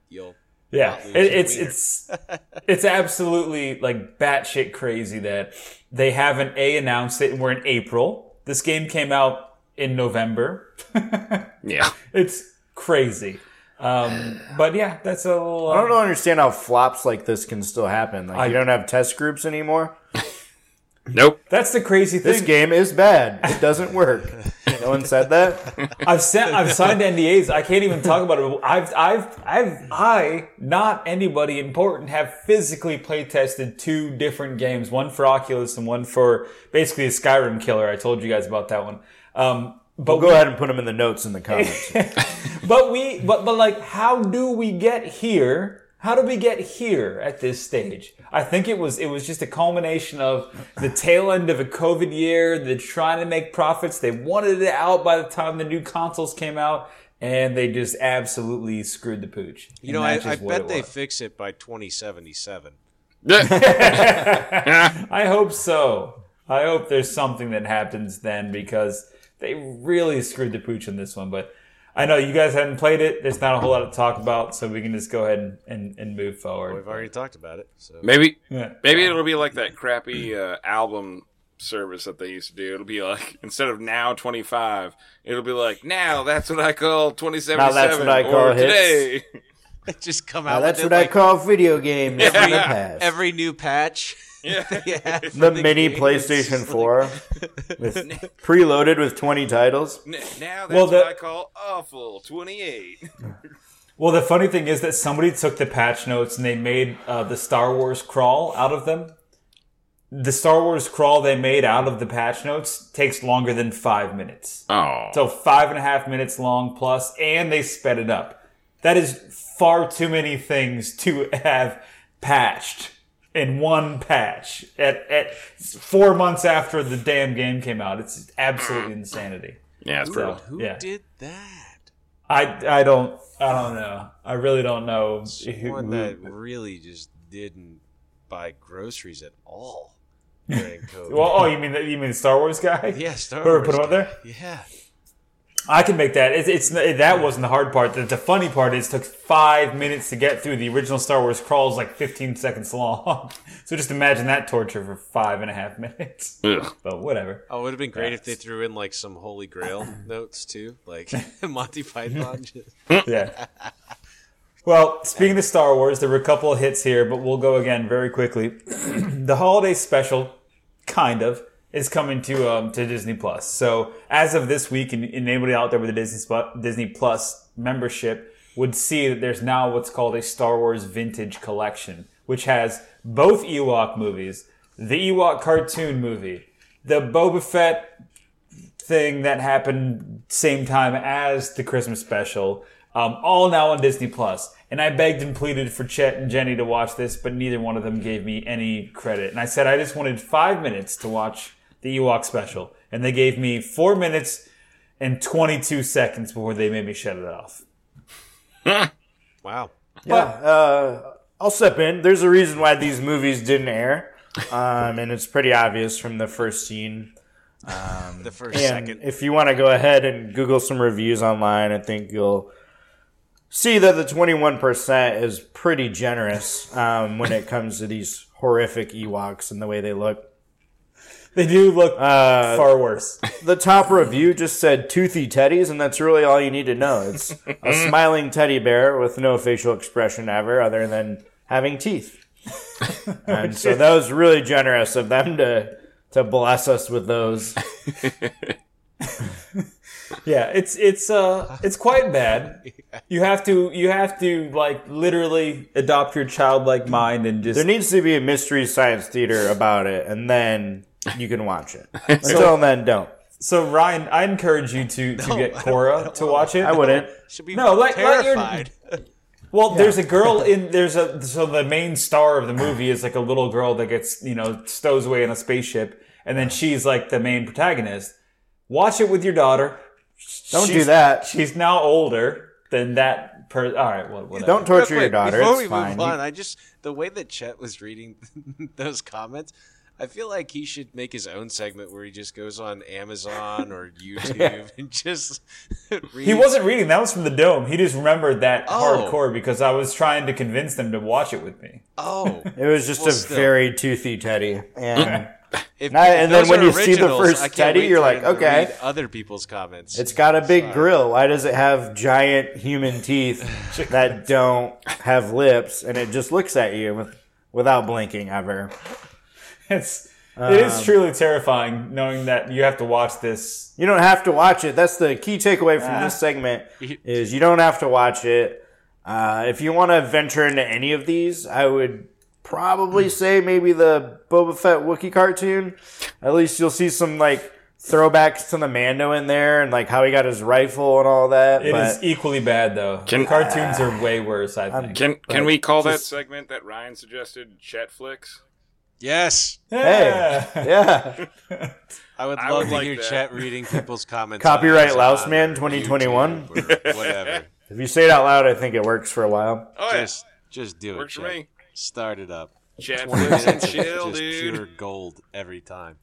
you'll. Yeah, it, it's it's it's absolutely like batshit crazy that they haven't a announced it. and We're in April. This game came out in November. Yeah. it's crazy. Um, but yeah, that's a little. I don't know, understand how flops like this can still happen. Like I- you don't have test groups anymore. Nope. That's the crazy thing. This game is bad. It doesn't work. No one said that. I've sent, I've signed NDAs. I can't even talk about it. I've, I've, I've, I, not anybody important, have physically play tested two different games, one for Oculus and one for basically a Skyrim killer. I told you guys about that one. Um, but Go we, ahead and put them in the notes in the comments. but we, but, but like, how do we get here? How did we get here at this stage? I think it was, it was just a culmination of the tail end of a COVID year. They're trying to make profits. They wanted it out by the time the new consoles came out and they just absolutely screwed the pooch. You know, I, I bet they was. fix it by 2077. I hope so. I hope there's something that happens then because they really screwed the pooch in this one. But I know you guys hadn't played it. There's not a whole lot to talk about, so we can just go ahead and, and, and move forward. We've already talked about it. So Maybe Yeah. maybe it'll be like that crappy uh, album service that they used to do. It'll be like instead of now twenty five, it'll be like now that's what I call twenty seventy Now that's what I call or hits. today. just come Now out. that's with what it, I call video games in the past. every new patch. Yeah. they had for the mini game. PlayStation It's 4 with preloaded with 20 titles. N- now that's Well, the- what I call awful twenty eight. Well, the funny thing is that somebody took the patch notes and they made uh, the Star Wars crawl out of them. The Star Wars crawl they made out of the patch notes takes longer than five minutes. Oh, So five and a half minutes long plus, and they sped it up. That is far too many things to have patched in one patch at, at four months after the damn game came out. It's absolutely hmm. insanity. yeah, it's brutal. Who Yeah. did that? I, I don't I don't know. I really don't know. who- One who- that really just didn't buy groceries at all during COVID. Well, oh, you mean the, you mean the Star Wars guy? yeah, Star Whoever Wars put him up guy. there? Yeah. I can make that. It's, it's that wasn't the hard part. The, the funny part is it took five minutes to get through. The original Star Wars crawl is like 15 seconds long. so just imagine that torture for five and a half minutes. Ugh. But whatever. Oh, it would have been great if they threw in like some Holy Grail notes too, like Monty Python. Yeah. Well, speaking of Star Wars, there were a couple of hits here, but we'll go again very quickly. the holiday special, kind of, is coming to um, to Disney Plus. So as of this week, and, and anybody out there with a Disney Sp- Disney Plus membership would see that there's now what's called a Star Wars Vintage Collection, which has both Ewok movies, the Ewok cartoon movie, the Boba Fett thing that happened same time as the Christmas special, um, all now on Disney Plus. And I begged and pleaded for Chet and Jenny to watch this, but neither one of them gave me any credit. And I said I just wanted five minutes to watch the Ewok special, and they gave me four minutes and 22 seconds before they made me shut it off. wow. Yeah, uh, I'll step in. There's a reason why these movies didn't air, um, and it's pretty obvious from the first scene. Um, The first And second. if you want to go ahead and Google some reviews online, I think you'll see that the 21% is pretty generous um, when it comes to these horrific Ewoks and the way they look. They do look Uh, far worse. the top review just said toothy teddies, and that's really all you need to know. It's a smiling teddy bear with no facial expression ever, other than having teeth. and so that was really generous of them to to bless us with those. Yeah, it's it's uh it's quite bad. You have to you have to like literally adopt your childlike mind and just There needs to be a mystery science theater about it, and then you can watch it. Until then, don't. So Ryan, I encourage you to to get Cora to watch it. I wouldn't. Should be No, let- let your- terrified. Well, there's a girl in there's a so the main star of the movie is like a little girl that gets you know stows away in a spaceship, and then she's like the main protagonist. Watch it with your daughter. Don't do She's- that. She's now older than that. Per- All right, well, whatever. Don't Real torture your quick, daughter. Before It's we fine. move on, I just the way that Chet was reading those comments, I feel like he should make his own segment where he just goes on Amazon or YouTube and just reads. He wasn't reading. That was from the dome. He just remembered that Oh. hardcore because I was trying to convince them to watch it with me. Oh, It was just Well, a still. very toothy teddy, and if, Now- and then when you see the first Teddy, you're like, him to okay. read other people's comments. it's got a big grill. Why does it have giant human teeth that don't have lips, and it just looks at you with, without blinking ever? It's it is truly terrifying knowing that you have to watch this. You don't have to watch it. That's the key takeaway from this segment is you don't have to watch it. Uh, if you want to venture into any of these, I would probably say maybe the Boba Fett Wookiee cartoon. At least you'll see some like throwbacks to the Mando in there and like how he got his rifle and all that. It is but equally bad though. Can- the cartoons are way worse. I think. Can can we call that segment that Ryan suggested Chet Flicks? Yes, Yeah. yeah, I would I love would to like heir that. Chet reading people's comments. Copyright Amazon Louse Man 2021. Whatever. if you say it out loud, I think it works for a while. Oh yeah, Just, just do it. works for Chet. me. Start it up. Chet 20 minutes chill, just dude. pure gold every time.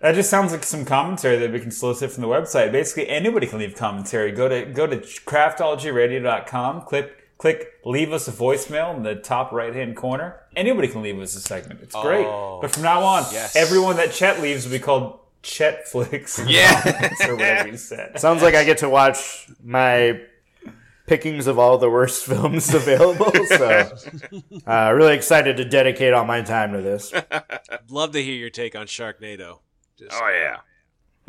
That just sounds like some commentary that we can solicit from the website. Basically, anybody can leave commentary. Go to go to craftologyradio.com, click click leave us a voicemail in the top right hand corner. Anybody can leave us a segment. It's great. Oh, but from now on, yes. everyone that Chet leaves will be called Chet Flicks. Yeah. or whatever you said. Sounds like I get to watch my pickings of all the worst films available. So, uh, really excited to dedicate all my time to this. I'd love to hear your take on Sharknado. Just, Oh yeah.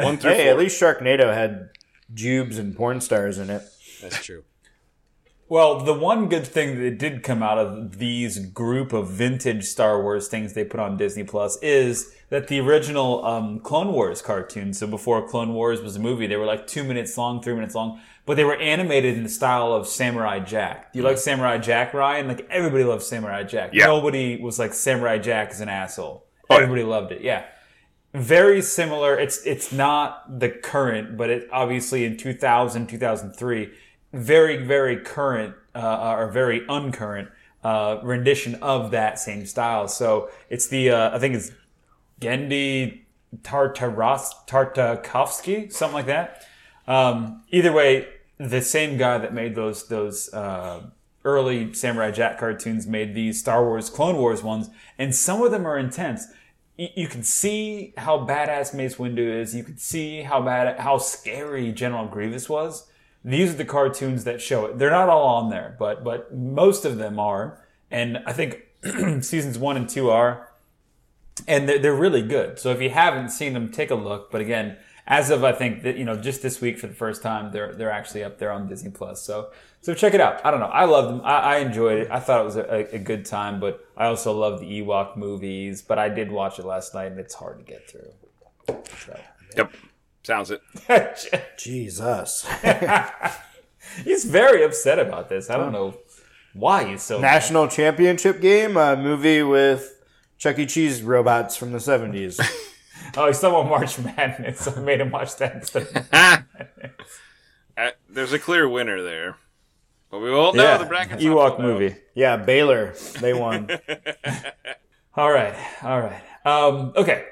One through Hey, four. at least Sharknado had jubes and porn stars in it. That's true. Well, the one good thing that did come out of these group of vintage Star Wars things they put on Disney Plus is that the original um, Clone Wars cartoon, so before Clone Wars was a movie, they were like two minutes long, three minutes long, but they were animated in the style of Samurai Jack. Do you like Samurai Jack, Ryan? Like everybody loves Samurai Jack. Yeah. Nobody was like Samurai Jack is an asshole. Oh. Everybody loved it. Yeah very similar. It's it's not the current, but it obviously in 2000, 2003, very very current uh, or very uncurrent uh, rendition of that same style. So it's the uh, I think it's Genndy Tartaros Tartakovsky, something like that. Um, either way, the same guy that made those those uh, early Samurai Jack cartoons made these Star Wars Clone Wars ones, and some of them are intense. You can see how badass Mace Windu is. You can see how bad, how scary General Grievous was. These are the cartoons that show it. They're not all on there, but but most of them are, and I think seasons one and two are and they're, they're really good. So if you haven't seen them, take a look. But again, as of I think that you know just this week for the first time, they're they're actually up there on Disney Plus. So so check it out. I don't know. I loved them. I, I enjoyed it. I thought it was a, a good time. But I also love the Ewok movies. But I did watch it last night, and it's hard to get through. So. Yep. Sounds it. Jesus. he's very upset about this. I don't know why he's so. National Championship game, a movie with Chuck E. Cheese robots from the 70s. Oh, he's talking about March Madness. So I made him watch that instead. Uh, there's a clear winner there. But we all know yeah, the bracket's not Ewok filled out. movie. yeah, Baylor. They won. All right, all right. Um, okay.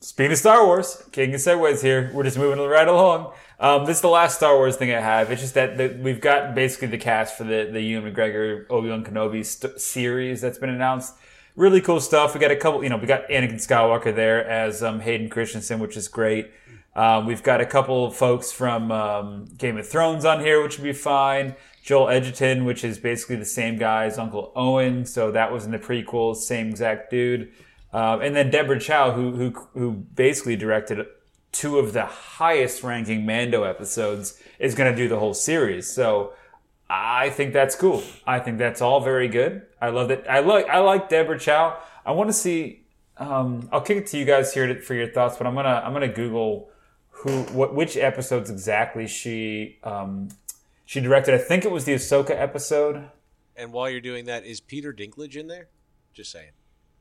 Speaking of Star Wars, King of Segways here. We're just moving right along. Um, this is the last Star Wars thing I have. It's just that the, we've got basically the cast for the the Ewan McGregor Obi Wan Kenobi st- series that's been announced. Really cool stuff. We got a couple. You know, we got Anakin Skywalker there as um, Hayden Christensen, which is great. Um, we've got a couple of folks from um, Game of Thrones on here, which would be fine. Joel Edgerton, which is basically the same guy as Uncle Owen, so that was in the prequels, same exact dude. Um, and then Deborah Chow, who who who basically directed two of the highest ranking Mando episodes, is going to do the whole series. So I think that's cool. I think that's all very good. I love it. I like I like Deborah Chow. I want to see. Um, I'll kick it to you guys here to, for your thoughts, but I'm gonna I'm gonna Google who what which episodes exactly she um, she directed. I think it was the Ahsoka episode. And while you're doing that, is Peter Dinklage in there? Just saying.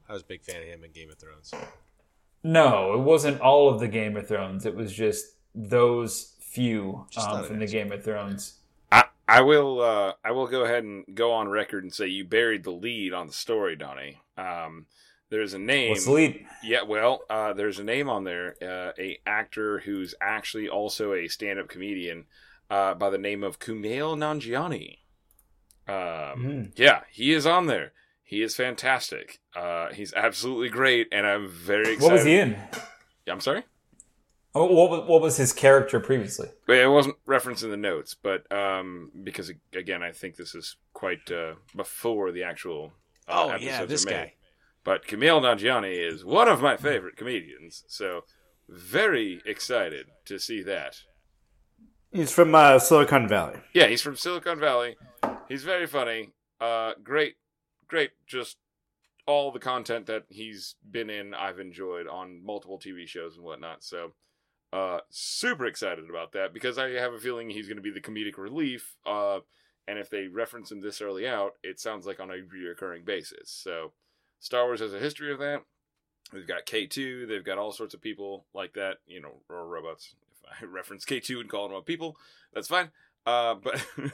I was a big fan of him in Game of Thrones. No, it wasn't all of the Game of Thrones. It was just those few Just um, from the extra. Game of Thrones. I, I will uh, I will go ahead and go on record and say you buried the lead on the story, Donnie. Um, there's a name. What's the lead? Yeah, well, uh, there's a name on there, uh, a actor who's actually also a stand-up comedian uh, by the name of Kumail Nanjiani. Um, Yeah, he is on there. He is fantastic. Uh, he's absolutely great, and I'm very excited. What was he in? I'm sorry. Oh, What was, what was his character previously? It wasn't referenced in the notes, but um, because again, I think this is quite uh, before the actual. Uh, Oh, episodes yeah, this are made. guy. But Kumail Nanjiani is one of my favorite comedians, so very excited to see that. He's from uh, Silicon Valley. Yeah, he's from Silicon Valley. He's very funny. Uh, great, great. Just all the content that he's been in, I've enjoyed on multiple TV shows and whatnot. So, uh, super excited about that because I have a feeling he's going to be the comedic relief. Uh, and if they reference him this early out, it sounds like on a recurring basis. So, Star Wars has a history of that. We've got K2. They've got all sorts of people like that, you know, or robots. If I reference K2 and call them people, that's fine. Uh, but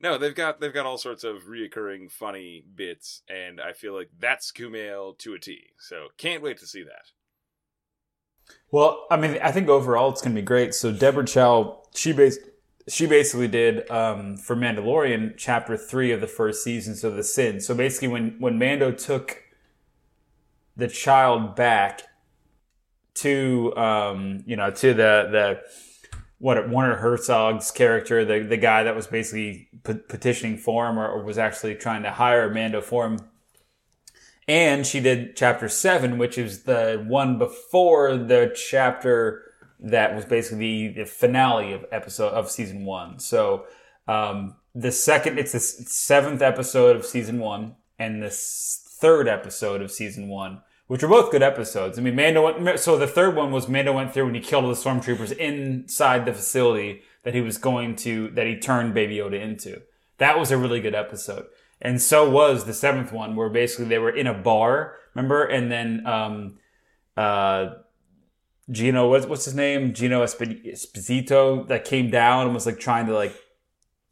no, they've got they've got all sorts of reoccurring funny bits, and I feel like that's Kumail to a T. So can't wait to see that. Well, I mean, I think overall it's going to be great. So Deborah Chow, she bas- she basically did um, for Mandalorian chapter three of the first season, so the sin. So basically, when when Mando took the child back to um, you know to the the what Werner Herzog's character, the the guy that was basically pe- petitioning for him or, or was actually trying to hire Mando for him. And she did chapter seven, which is the one before the chapter that was basically the finale of episode of season one. So um, the second, it's the seventh episode of season one, and the third episode of season one, which are both good episodes. I mean, Mando went, so the third one was Mando went through and he killed all the stormtroopers inside the facility that he was going to, that he turned Baby Yoda into. That was a really good episode. And so was the seventh one, where basically they were in a bar, remember? And then, um, uh, Gino, what's, what's his name? Gino Esp- Esposito that came down and was like trying to like,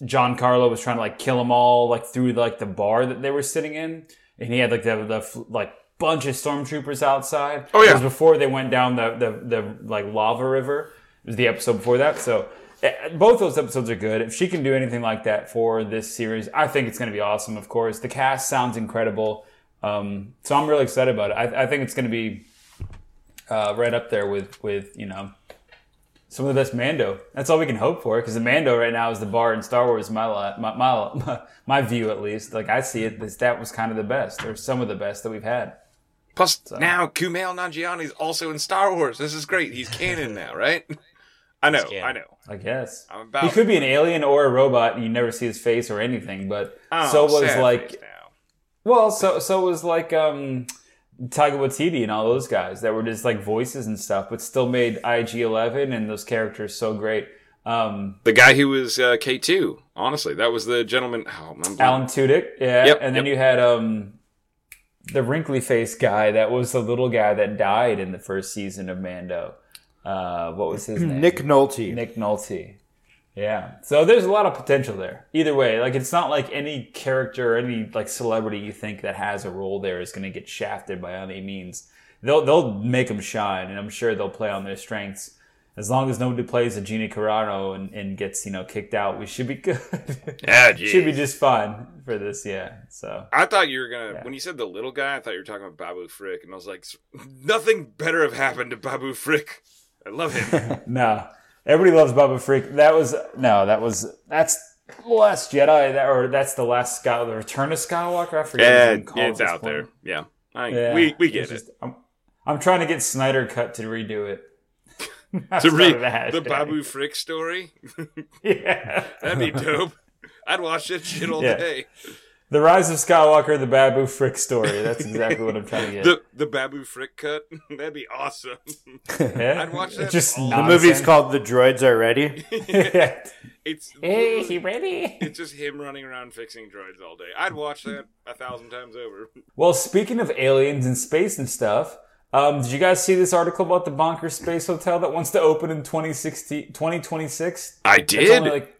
Giancarlo was trying to like kill them all like through like the bar that they were sitting in, and he had like the, the like bunch of stormtroopers outside. Oh, yeah. it was before they went down the the, the like lava river. It was the episode before that. So eh, both those episodes are good. If she can do anything like that for this series, I think it's going to be awesome. Of course, the cast sounds incredible. Um, so I'm really excited about it. I, I think it's going to be uh, right up there with with you know some of the best Mando. That's all we can hope for because the Mando right now is the bar in Star Wars. My my, my my view at least, like I see it, that was kind of the best or some of the best that we've had. Plus, now Kumail Nanjiani is also in Star Wars. This is great. He's canon now, right? I know. I know. I guess I'm about he could be an alien or a robot, and you never see his face or anything. But Oh, so was like. Well, so so was like um Taika Waititi and all those guys that were just like voices and stuff, but still made IG Eleven and those characters so great. Um, the guy who was uh, K two. Honestly, that was the gentleman. Oh, I'm Alan Tudyk, yeah, Yep, and then yep. you had um the wrinkly faced guy that was the little guy that died in the first season of Mando. Uh, what was his name? Nick Nolte. Nick Nolte. Yeah. So there's a lot of potential there. Either way, like it's not like any character or any like celebrity you think that has a role there is going to get shafted by any means. They'll they'll make them shine, and I'm sure they'll play on their strengths. As long as nobody plays a Gina Carano and, and gets you know kicked out, we should be good. Yeah, should be just fine for this. Yeah. So I thought you were gonna Yeah. when you said the little guy. I thought you were talking about Babu Frick, and I was like, nothing better have happened to Babu Frick. I love him. no, everybody loves Babu Frick. That was no, that was that's the last Jedi, that, or that's the last Sky, the Return of Skywalker. I forget. yeah, what it's called it's at this out point. there. Yeah, I, Yeah, we we get it. just- I'm, I'm trying to get Snyder cut to redo it. to read the. Babu Frick story. Yeah. That'd be dope. I'd watch that shit all Yeah. day. The Rise of Skywalker, the Babu Frick story. That's exactly what I'm trying to get. The the Babu Frick cut. That'd be awesome. yeah? I'd watch that just The nonsense. movie's called The Droids Are Ready. Yeah. It's Hey, he ready? it's just him running around fixing droids all day. I'd watch that a thousand times over. Well, speaking of aliens and space and stuff, um, did you guys see this article about the Bonker Space Hotel that wants to open in 2016, 2026? I It's did. only like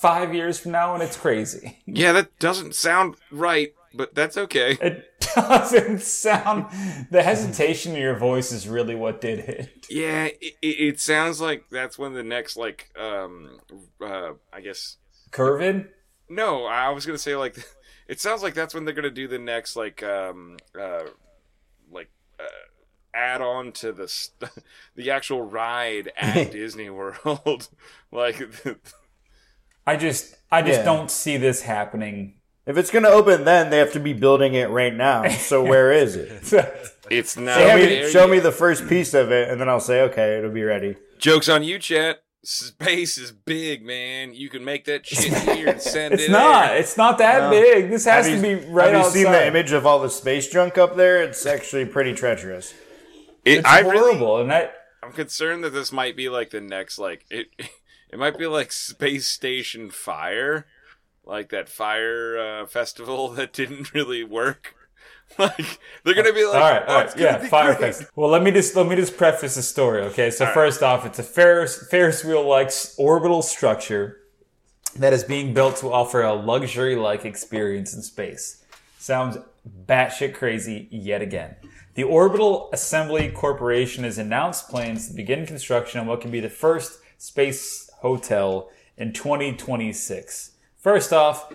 five years from now, and it's crazy. yeah, that doesn't sound right, but that's okay. It doesn't sound. The hesitation in your voice is really what did it. Yeah, it, it, sounds like that's when the next like um uh I guess Curvin? no, I was gonna say like it sounds like that's when they're gonna do the next like um uh like uh, add on to the st- the actual ride at Disney World, like I just, I just Yeah. don't see this happening. If it's going to open then, they have to be building it right now. So where is it? it's not. Show, me, show me the first piece of it, and then I'll say, okay, it'll be ready. Jokes on you, chat. Space is big, man. You can make that shit here and send It's it. not. there. It's not that No. big. This has Have to you- be right Have you outside. seen the image of all the space junk up there? It's actually pretty treacherous. It, It's I really, horrible, and that I'm concerned that this might be like the next, like it. It might be like Space Station Fire, like that fire uh, festival that didn't really work. Like they're gonna be like, all right, "Oh, all it's right, gonna yeah, Fyre great." Fest. Well, let me just let me just preface the story, okay? So first off, it's a Ferris Ferris wheel like orbital structure that is being built to offer a luxury like experience in space. Sounds batshit crazy yet again. The Orbital Assembly Corporation has announced plans to begin construction on what can be the first space hotel in 2026. First off,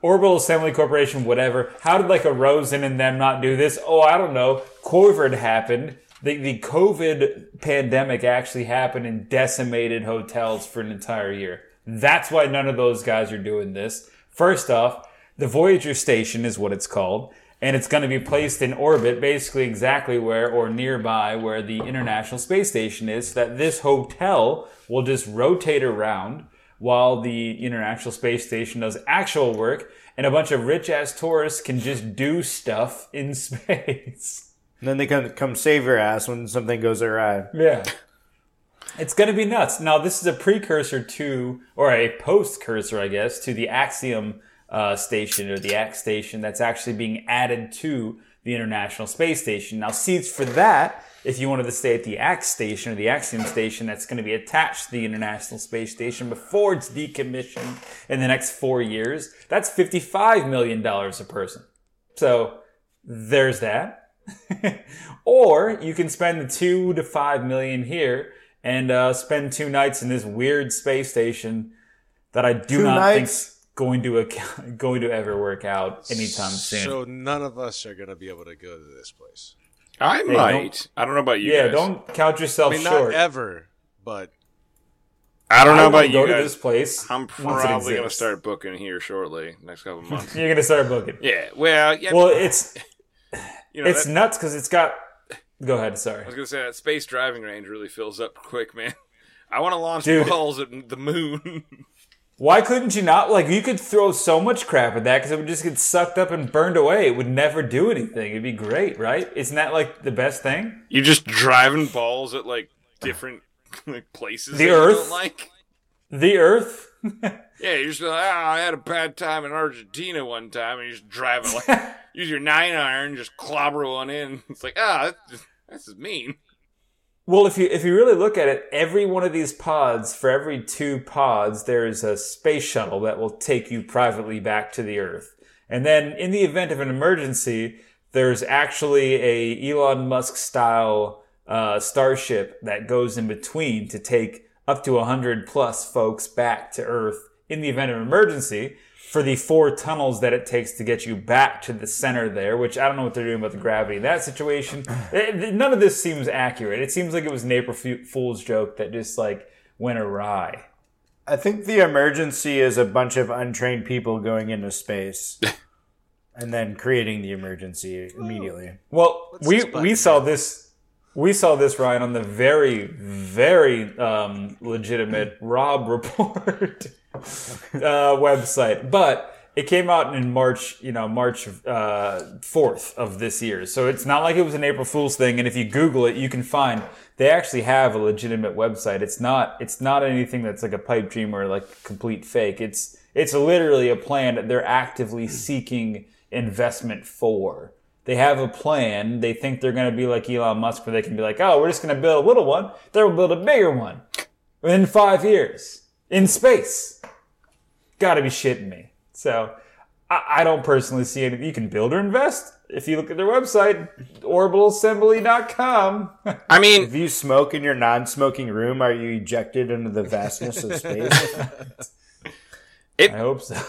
Orbital Assembly Corporation, whatever. How did like a Rosen and them not do this? Oh, I don't know. COVID happened. The, the COVID pandemic actually happened and decimated hotels for an entire year. That's why none of those guys are doing this. First off, the Voyager station is what it's called, and it's going to be placed in orbit, basically exactly where or nearby where the International Space Station is, so that this hotel will just rotate around while the International Space Station does actual work, and a bunch of rich ass tourists can just do stuff in space. And then they come come save your ass when something goes awry. Yeah. It's going to be nuts. Now, this is a precursor to, or a post cursor, I guess, to the Axiom uh, station or the X station that's actually being added to the International Space Station. Now, seats for that, if you wanted to stay at the X station or the Axiom station, that's going to be attached to the International Space Station before it's decommissioned in the next four years. That's $55 million a person. So there's that. or you can spend the two to five million here and uh, spend two nights in this weird space station that I do Two not nights? think going to ac- going to ever work out anytime soon. So none of us are going to be able to go to this place. I don't- might. I don't know about you yeah, guys. don't count yourself I mean, short. not ever, but I don't know I about wanna you go to this place. I'm probably gonna start booking here shortly, next couple of months. You're gonna start booking. yeah. Well, yeah. Well, it's you know, it's that- nuts because it's got. Go ahead. Sorry. I was gonna say that space driving range really fills up quick, man. I want to launch Dude. balls at the moon. Why couldn't you not? Like, you could throw so much crap at that because it would just get sucked up and burned away. It would never do anything. It'd be great, right? Isn't that like the best thing? You're just driving balls at like different like places. The that you Earth? don't like. The Earth. Yeah, you're just like, ah, I had a bad time in Argentina one time, and you just drive it like use your nine iron, just clobber one in. It's like, ah, just, that's just mean. Well, if you if you really look at it, every one of these pods, for every two pods, there is a space shuttle that will take you privately back to the Earth. And then, in the event of an emergency, there's actually a Elon Musk style uh, starship that goes in between to take up to hundred plus folks back to Earth in the event of an emergency. For the four tunnels that it takes to get you back to the center there, which I don't know what they're doing about the gravity in that situation. None of this seems accurate. It seems like it was an April Fool's joke that just like went awry. I think the emergency is a bunch of untrained people going into space and then creating the emergency immediately. Well, What's we we saw this we saw this Ryan on the very very um, legitimate Robb Report uh, website, but it came out in March, you know, March fourth of this year. So it's not like it was an April Fool's thing. And if you Google it, you can find they actually have a legitimate website. It's not it's not anything that's like a pipe dream or like complete fake. It's it's literally a plan that they're actively seeking investment for. They have a plan. They think they're going to be like Elon Musk, where they can be like, "Oh, we're just going to build a little one. They'll build a bigger one in five years in space." Got to be shitting me. So, I, I don't personally see any. You can build or invest if you look at their website, orbitalassembly.com. I mean, If you smoke in your non-smoking room, are you ejected into the vastness of space? I hope so.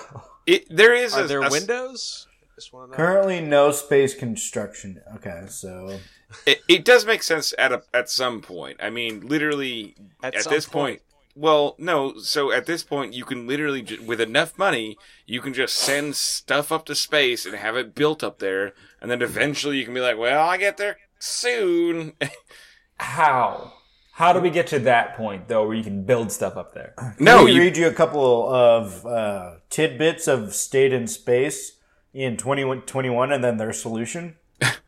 it, there is are a, there a- windows? Just want to know. Currently, no space construction. Okay, so It, it does make sense at a, at some point. I mean, literally At at, this point. point. Well, no. So at this point, you can literally, ju- with enough money, you can just send stuff up to space and have it built up there, and then eventually you can be like, "Well, I get there soon." How? How do we get to that point though, where you can build stuff up there? no, Let me you, read you a couple of uh, tidbits of state in space in 2021 and then their solution.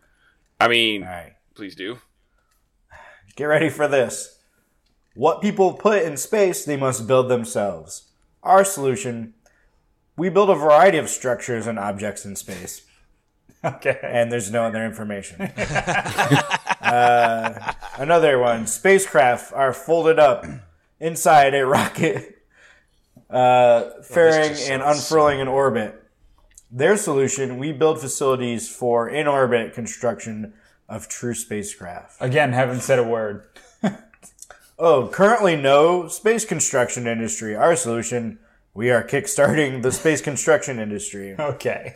I mean, All right, please do. get ready for this. What people put in space, they must build themselves. Our solution we build a variety of structures and objects in space, Okay. and there's no other information. uh, another one spacecraft are folded up inside a rocket, uh, just and unfurling in orbit. Their solution we build facilities for in orbit construction of true spacecraft. Again, haven't said a word. Oh, currently no space construction industry. Our solution, we are kickstarting the space construction industry. Okay.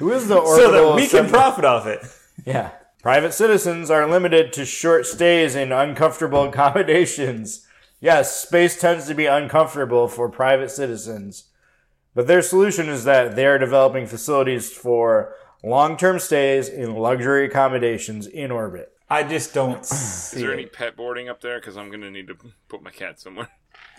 Who is the orbital? So that we can assembly- profit off it. Yeah. Private citizens are limited to short stays in uncomfortable accommodations. Yes, space tends to be uncomfortable for private citizens. But their solution is that they are developing facilities for long term stays in luxury accommodations in orbit. I just don't Is there any pet boarding up there? Because I'm gonna need to put my cat somewhere.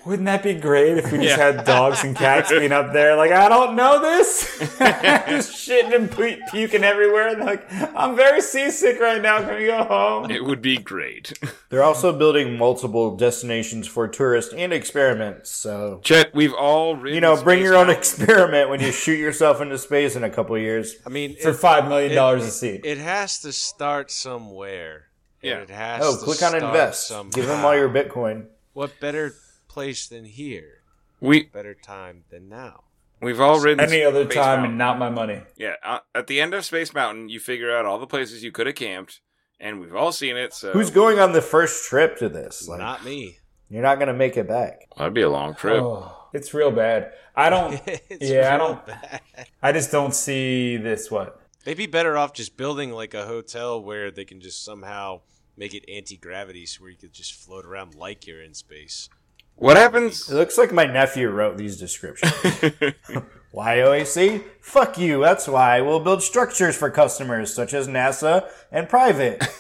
Wouldn't that be great if we just Yeah. had dogs and cats being up there? Like, I don't know this. just shitting and pu- puking everywhere. And like, I'm very seasick right now. Can we go home? It would be great. They're also building multiple destinations for tourists and experiments. So, Chet, we've all you know, bring Space your own experiment when you shoot yourself into space in a couple of years. I mean, For it, $5 million a seat. it has to start somewhere. Yeah. It has Oh, to click on invest. Somehow. Give them all your Bitcoin. What better place than here? We Better time than now. we've all ridden Any other Space time Mountain. and not my money. Yeah, uh, at the end of Space Mountain, you figure out all the places you could have camped, and we've all seen it. So Who's going on the first trip to this? Like, Not me. you're not going to make it back. That'd be a long trip. Oh, it's real bad. I don't. It's yeah, I don't. bad. I just don't see this. What? They'd be better off just building like a hotel where they can just somehow make it anti gravity, so where you could just float around like you're in space. What happens? It looks like my nephew wrote these descriptions. why OAC? Fuck you. That's why we'll build structures for customers such as NASA and private.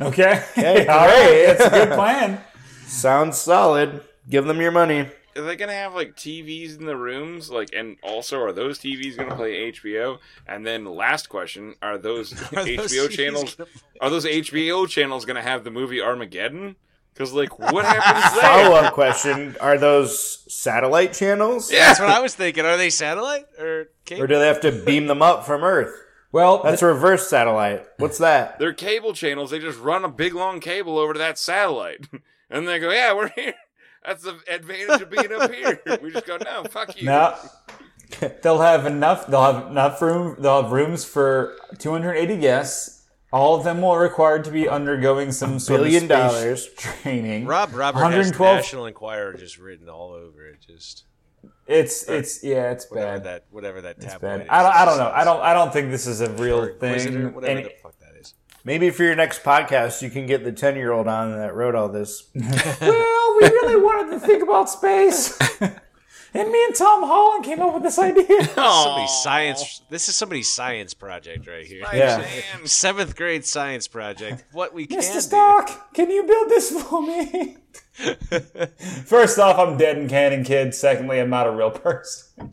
Okay. Okay, All right. great. It's a good plan. Sounds solid. Give them your money. Are they gonna have like TVs in the rooms? Like, and also, are those TVs gonna play HBO? And then, last question: Are those Are those HBO TVs channels? gonna- Are those HBO channels gonna have the movie Armageddon? Because, like, what happens there? Follow up question Are those satellite channels? Yeah. That's what I was thinking. Are they satellite or cable? Or do they have to beam them up from Earth? Well, That's reverse satellite. What's that? They're cable channels. They just run a big long cable over to that satellite, and they go, "Yeah, we're here." That's the advantage of being up here. We just go, "No, fuck you." No. they'll have enough. They'll have enough room. They'll have rooms for 280 guests. All of them will required to be undergoing some sort Billion of space dollars. training. Rob Robert has 112 National Enquirer just written all over it. Just It's it's yeah, it's whatever bad. that whatever that It's tabloid bad. is. I don't, I don't know. I don't I don't think this is a real Or thing. whatever And- the fuck that is. Maybe for your next podcast, you can get the 10 year old on that wrote all this. well, we really wanted to think about space. and me and Tom Holland came up with this idea. Somebody's science. This is somebody's science project right here. Yeah. Seventh grade science project. What we can Mr. do. Can you build this for me? First off, I'm dead and canon, kid. Secondly, I'm not a real person.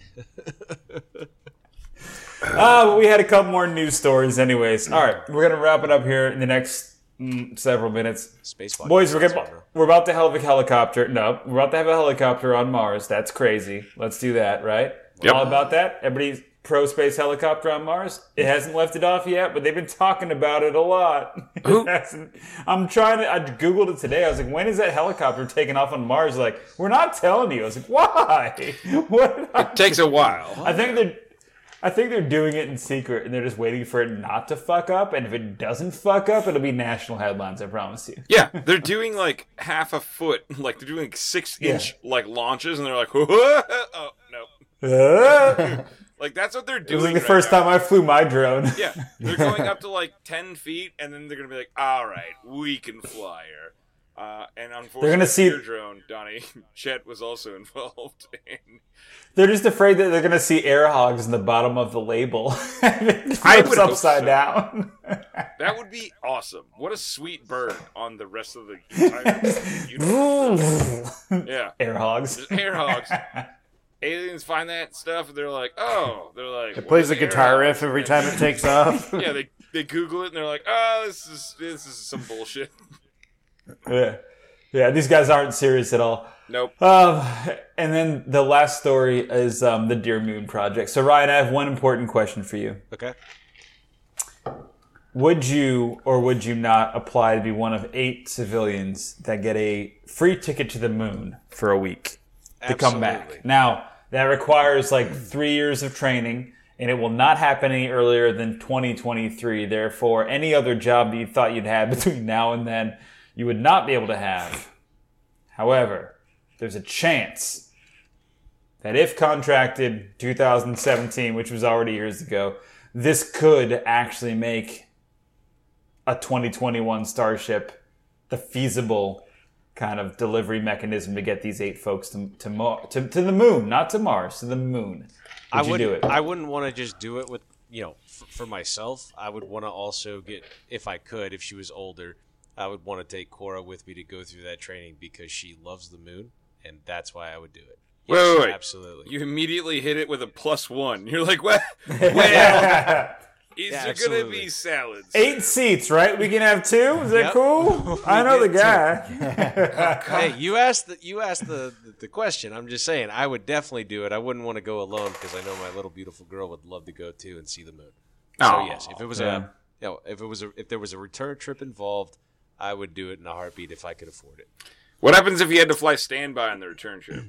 Uh, we had a couple more news stories, anyways. All right, we're gonna wrap it up here in the next mm, several minutes. Space Boys, we're gonna, we're about to have a helicopter. No, we're about to have a helicopter on Mars. That's crazy. Let's do that, right? Yep. All about that. Everybody's pro space helicopter on Mars. It hasn't left it off yet, but they've been talking about it a lot. It I'm trying to. I googled it today. I was like, when is that helicopter taking off on Mars? Like, we're not telling you. I was like, why? What? did I Takes a while. I think they're I think they're doing it in secret and they're just waiting for it not to fuck up. And if it doesn't fuck up, it'll be national headlines, I promise you. Yeah, they're doing like half a foot, like they're doing like six inch like launches, and they're like, oh no, like that's what they're was doing. like the right first now. time I flew my drone. Yeah, they're going up to like ten feet, and then they're gonna be like, all right, we can fly her. Uh, and unfortunately, gonna see- your drone, Donnie Chet was also involved. in They're just afraid that they're going to see air hogs in the bottom of the label. I flips would upside so. down. that would be awesome. What a sweet bird on the rest of the entire. Yeah, air hogs. Just air hogs. Aliens find that stuff, and they're like, oh, they're like, It plays a "What is air guitar hogs?" riff every time it takes off. yeah, they they Google it and they're like, oh, this is this is some bullshit. Yeah. Yeah, these guys aren't serious at all. Nope. Um, and then the last story is um, the Dear Moon Project. So, Ryan, I have one important question for you. Okay. Would you or would you not apply to be one of eight civilians that get a free ticket to the moon for a week to come back? Now, that requires like three years of training and it will not happen any earlier than 2023. Therefore, any other job that you thought you'd have between now and then, you would not be able to have. However, there's a chance that if contracted 2017, which was already years ago, this could actually make a 2021 Starship the feasible kind of delivery mechanism to get these eight folks to to, Mar- to, to the moon, not to Mars, to the moon. Would I you would do it? I wouldn't want to just do it with you know f- for myself. I would want to also get if I could if she was older. I would want to take Cora with me to go through that training because she loves the moon, and that's why I would do it. Yes, wait, wait. absolutely. You immediately hit it with a plus one. You're like, what? Well, is Yeah, there going to be salads? Eight seats, right? We can have two. Is that Yep. cool? I know the get guy. hey, you asked the you asked the, the the question. I'm just saying I would definitely do it. I wouldn't want to go alone because I know my little beautiful girl would love to go too and see the moon. So Aw. yes, if it was Yeah. a you know, if it was a if there was a return trip involved, I would do it in a heartbeat if I could afford it. What happens if you had to fly standby on the return trip?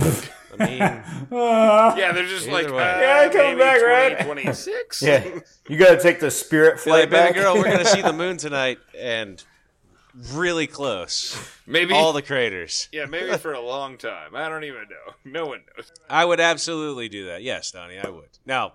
I mean, Yeah, they're just like, way. uh, Yeah, come back, right? 2026? Yeah, you got to take the spirit be flight like, baby back. girl, we're gonna see the moon tonight, and really close, Maybe. all the craters. yeah, maybe for a long time. I don't even know. No one knows. I would absolutely do that. Yes, Donnie, I would. Now,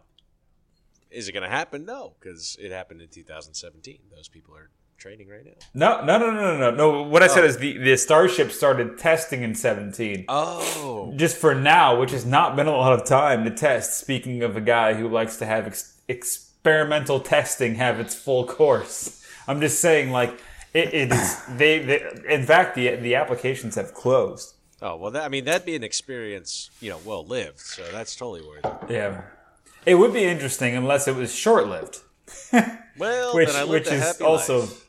is it gonna happen? No, because it happened in 2017. Those people are training right now. No, no, no, no, no, no. No, what I said Oh. is the, the Starship started testing in 17. Oh, Just for now, which has not been a lot of time to test. Speaking of a guy who likes to have ex- experimental testing have its full course. I'm just saying, like, it, it is, they, they, in fact, the, the applications have closed. oh well. That, I mean, that'd be an experience, you know, well lived. So that's totally worth it. Yeah. It would be interesting unless it was short lived. Well, Which, which is also, life.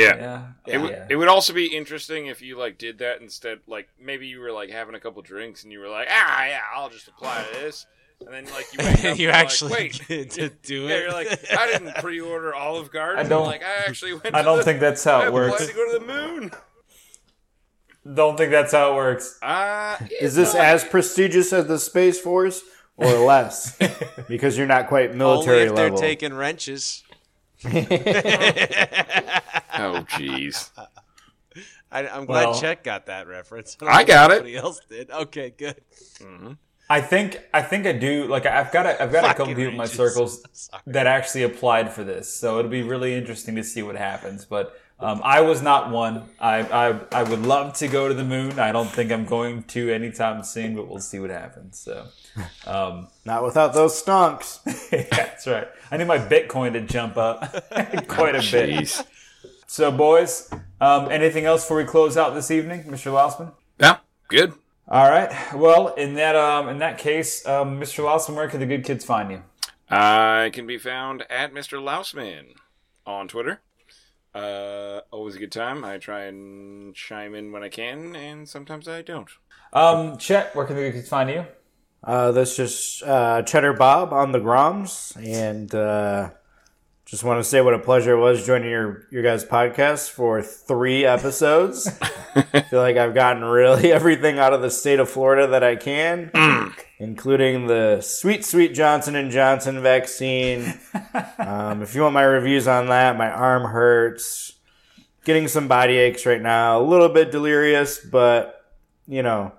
Yeah. yeah. It, would, yeah. it would also be interesting if you like did that instead. Like maybe you were like having a couple drinks and you were like, ah, yeah, I'll just apply to this, and then like you wake up you you're actually like, wait, get to do yeah, it. you're like, I didn't pre-order Olive Garden. I don't- like I actually went. I don't the, think that's how I it applied works. to go to the moon. Don't think that's how it works. Uh, Is this as prestigious as the Space Force or less? because you're not quite military Only military if they're taking wrenches. oh, jeez. I, I'm glad Well- Chet got that reference. don't I got it. Somebody else did. Okay, good. Mm-hmm. I think I think I do. Like I've got a, I've got a couple people in my circles that actually applied for this, so it'll be really interesting to see what happens. But um, I was not one. I, I I would love to go to the moon. I don't think I'm going to anytime soon, but we'll see what happens. So um, Not without those stonks. yeah, that's right. I need my Bitcoin to jump up quite a bit. Jeez. So boys, um, anything else before we close out this evening, Mr. Lausman? Yeah, good. All right. Well, in that um, in that case, um, Mr. Lausman, where can the good kids find you? I can be found at Mr. Lousman on Twitter. Uh, always a good time. I try and chime in when I can, and sometimes I don't. Um, Chet, where can the good find you? Uh, that's just uh, Cheddar Bob on the Groms, and uh, just want to say what a pleasure it was joining your your guys' podcast for three episodes. I feel like I've gotten really everything out of the state of Florida that I can, including the sweet, sweet Johnson and Johnson vaccine. Um, if you want my reviews on that, my arm hurts, getting some body aches right now, a little bit delirious, but you know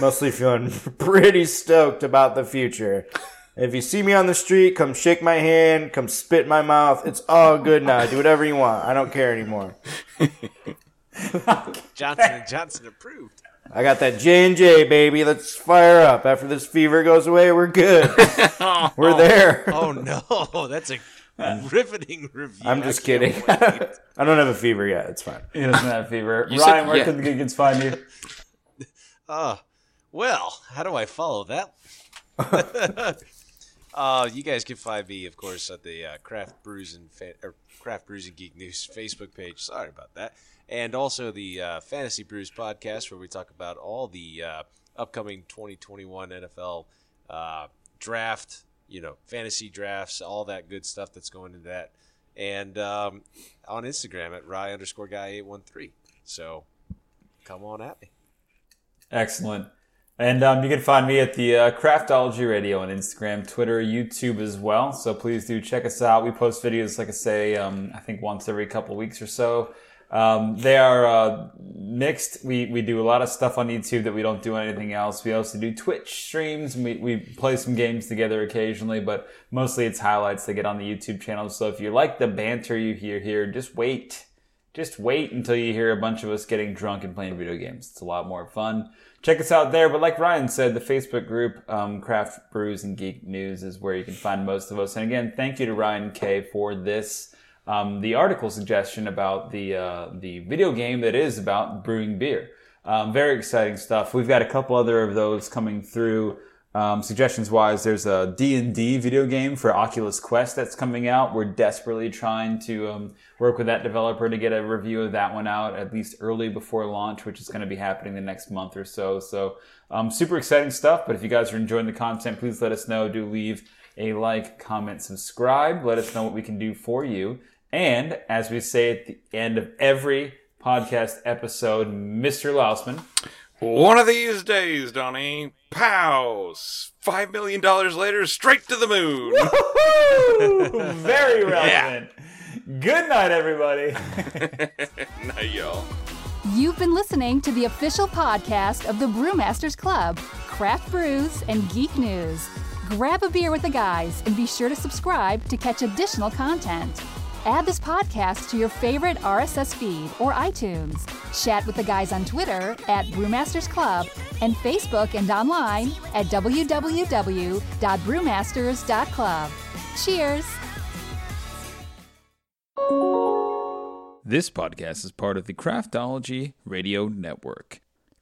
mostly feeling pretty stoked about the future. If you see me on the street, come shake my hand, come spit in my mouth. It's all good now. Do whatever you want. I don't care anymore. Johnson and Johnson approved. I got that J and J baby. Let's fire up. After this fever goes away, we're good. We're there. Oh no, that's a riveting review. I'm just I kidding. I don't have a fever yet. It's fine. He doesn't have a fever. You Ryan, said- where yeah. can the good kids find you? Uh, well, how do I follow that? Uh, you guys can find me, of course, at the uh, Craft Brews and Craft Brews and Geek News Facebook page. Sorry about that, and also the uh, Fantasy Brews podcast, where we talk about all the uh, upcoming 2021 NFL uh, draft, you know, fantasy drafts, all that good stuff that's going into that, and um, on Instagram at Rye underscore Guy eight one three. So, come on at me. Excellent. And um, you can find me at the uh, Craftology Radio on Instagram, Twitter, YouTube as well. So please do check us out. We post videos, like I say, um, I think once every couple weeks or so. Um, they are uh, mixed. We we do a lot of stuff on YouTube that we don't do anything else. We also do Twitch streams. We we play some games together occasionally, but mostly it's highlights that get on the YouTube channel. So if you like the banter you hear here, just wait. Just wait until you hear a bunch of us getting drunk and playing video games. It's a lot more fun. Check us out there. But like Ryan said, the Facebook group, um, Craft Brews and Geek News, is where you can find most of us. And again, thank you to Ryan K for this. Um, the article suggestion about the uh, the video game that is about brewing beer. Um, very exciting stuff. We've got a couple other of those coming through. Um, suggestions wise, there's a D&D video game for Oculus Quest that's coming out. We're desperately trying to um, work with that developer to get a review of that one out at least early before launch, which is going to be happening the next month or so. So um, super exciting stuff. But if you guys are enjoying the content, please let us know. Do leave a like, comment, subscribe. Let us know what we can do for you. And as we say at the end of every podcast episode, Mr. Lausman. One of these days, Donnie, pows! Five million dollars later, straight to the moon. Woo-hoo! Very relevant. Good night, everybody. night, y'all. You've been listening to the official podcast of the Brewmasters Club, Craft Brews and Geek News. Grab a beer with the guys and be sure to subscribe to catch additional content. Add this podcast to your favorite RSS feed or iTunes. Chat with the guys on Twitter at Brewmasters Club and Facebook and online at www.brewmasters.club. Cheers! This podcast is part of the Craftology Radio Network.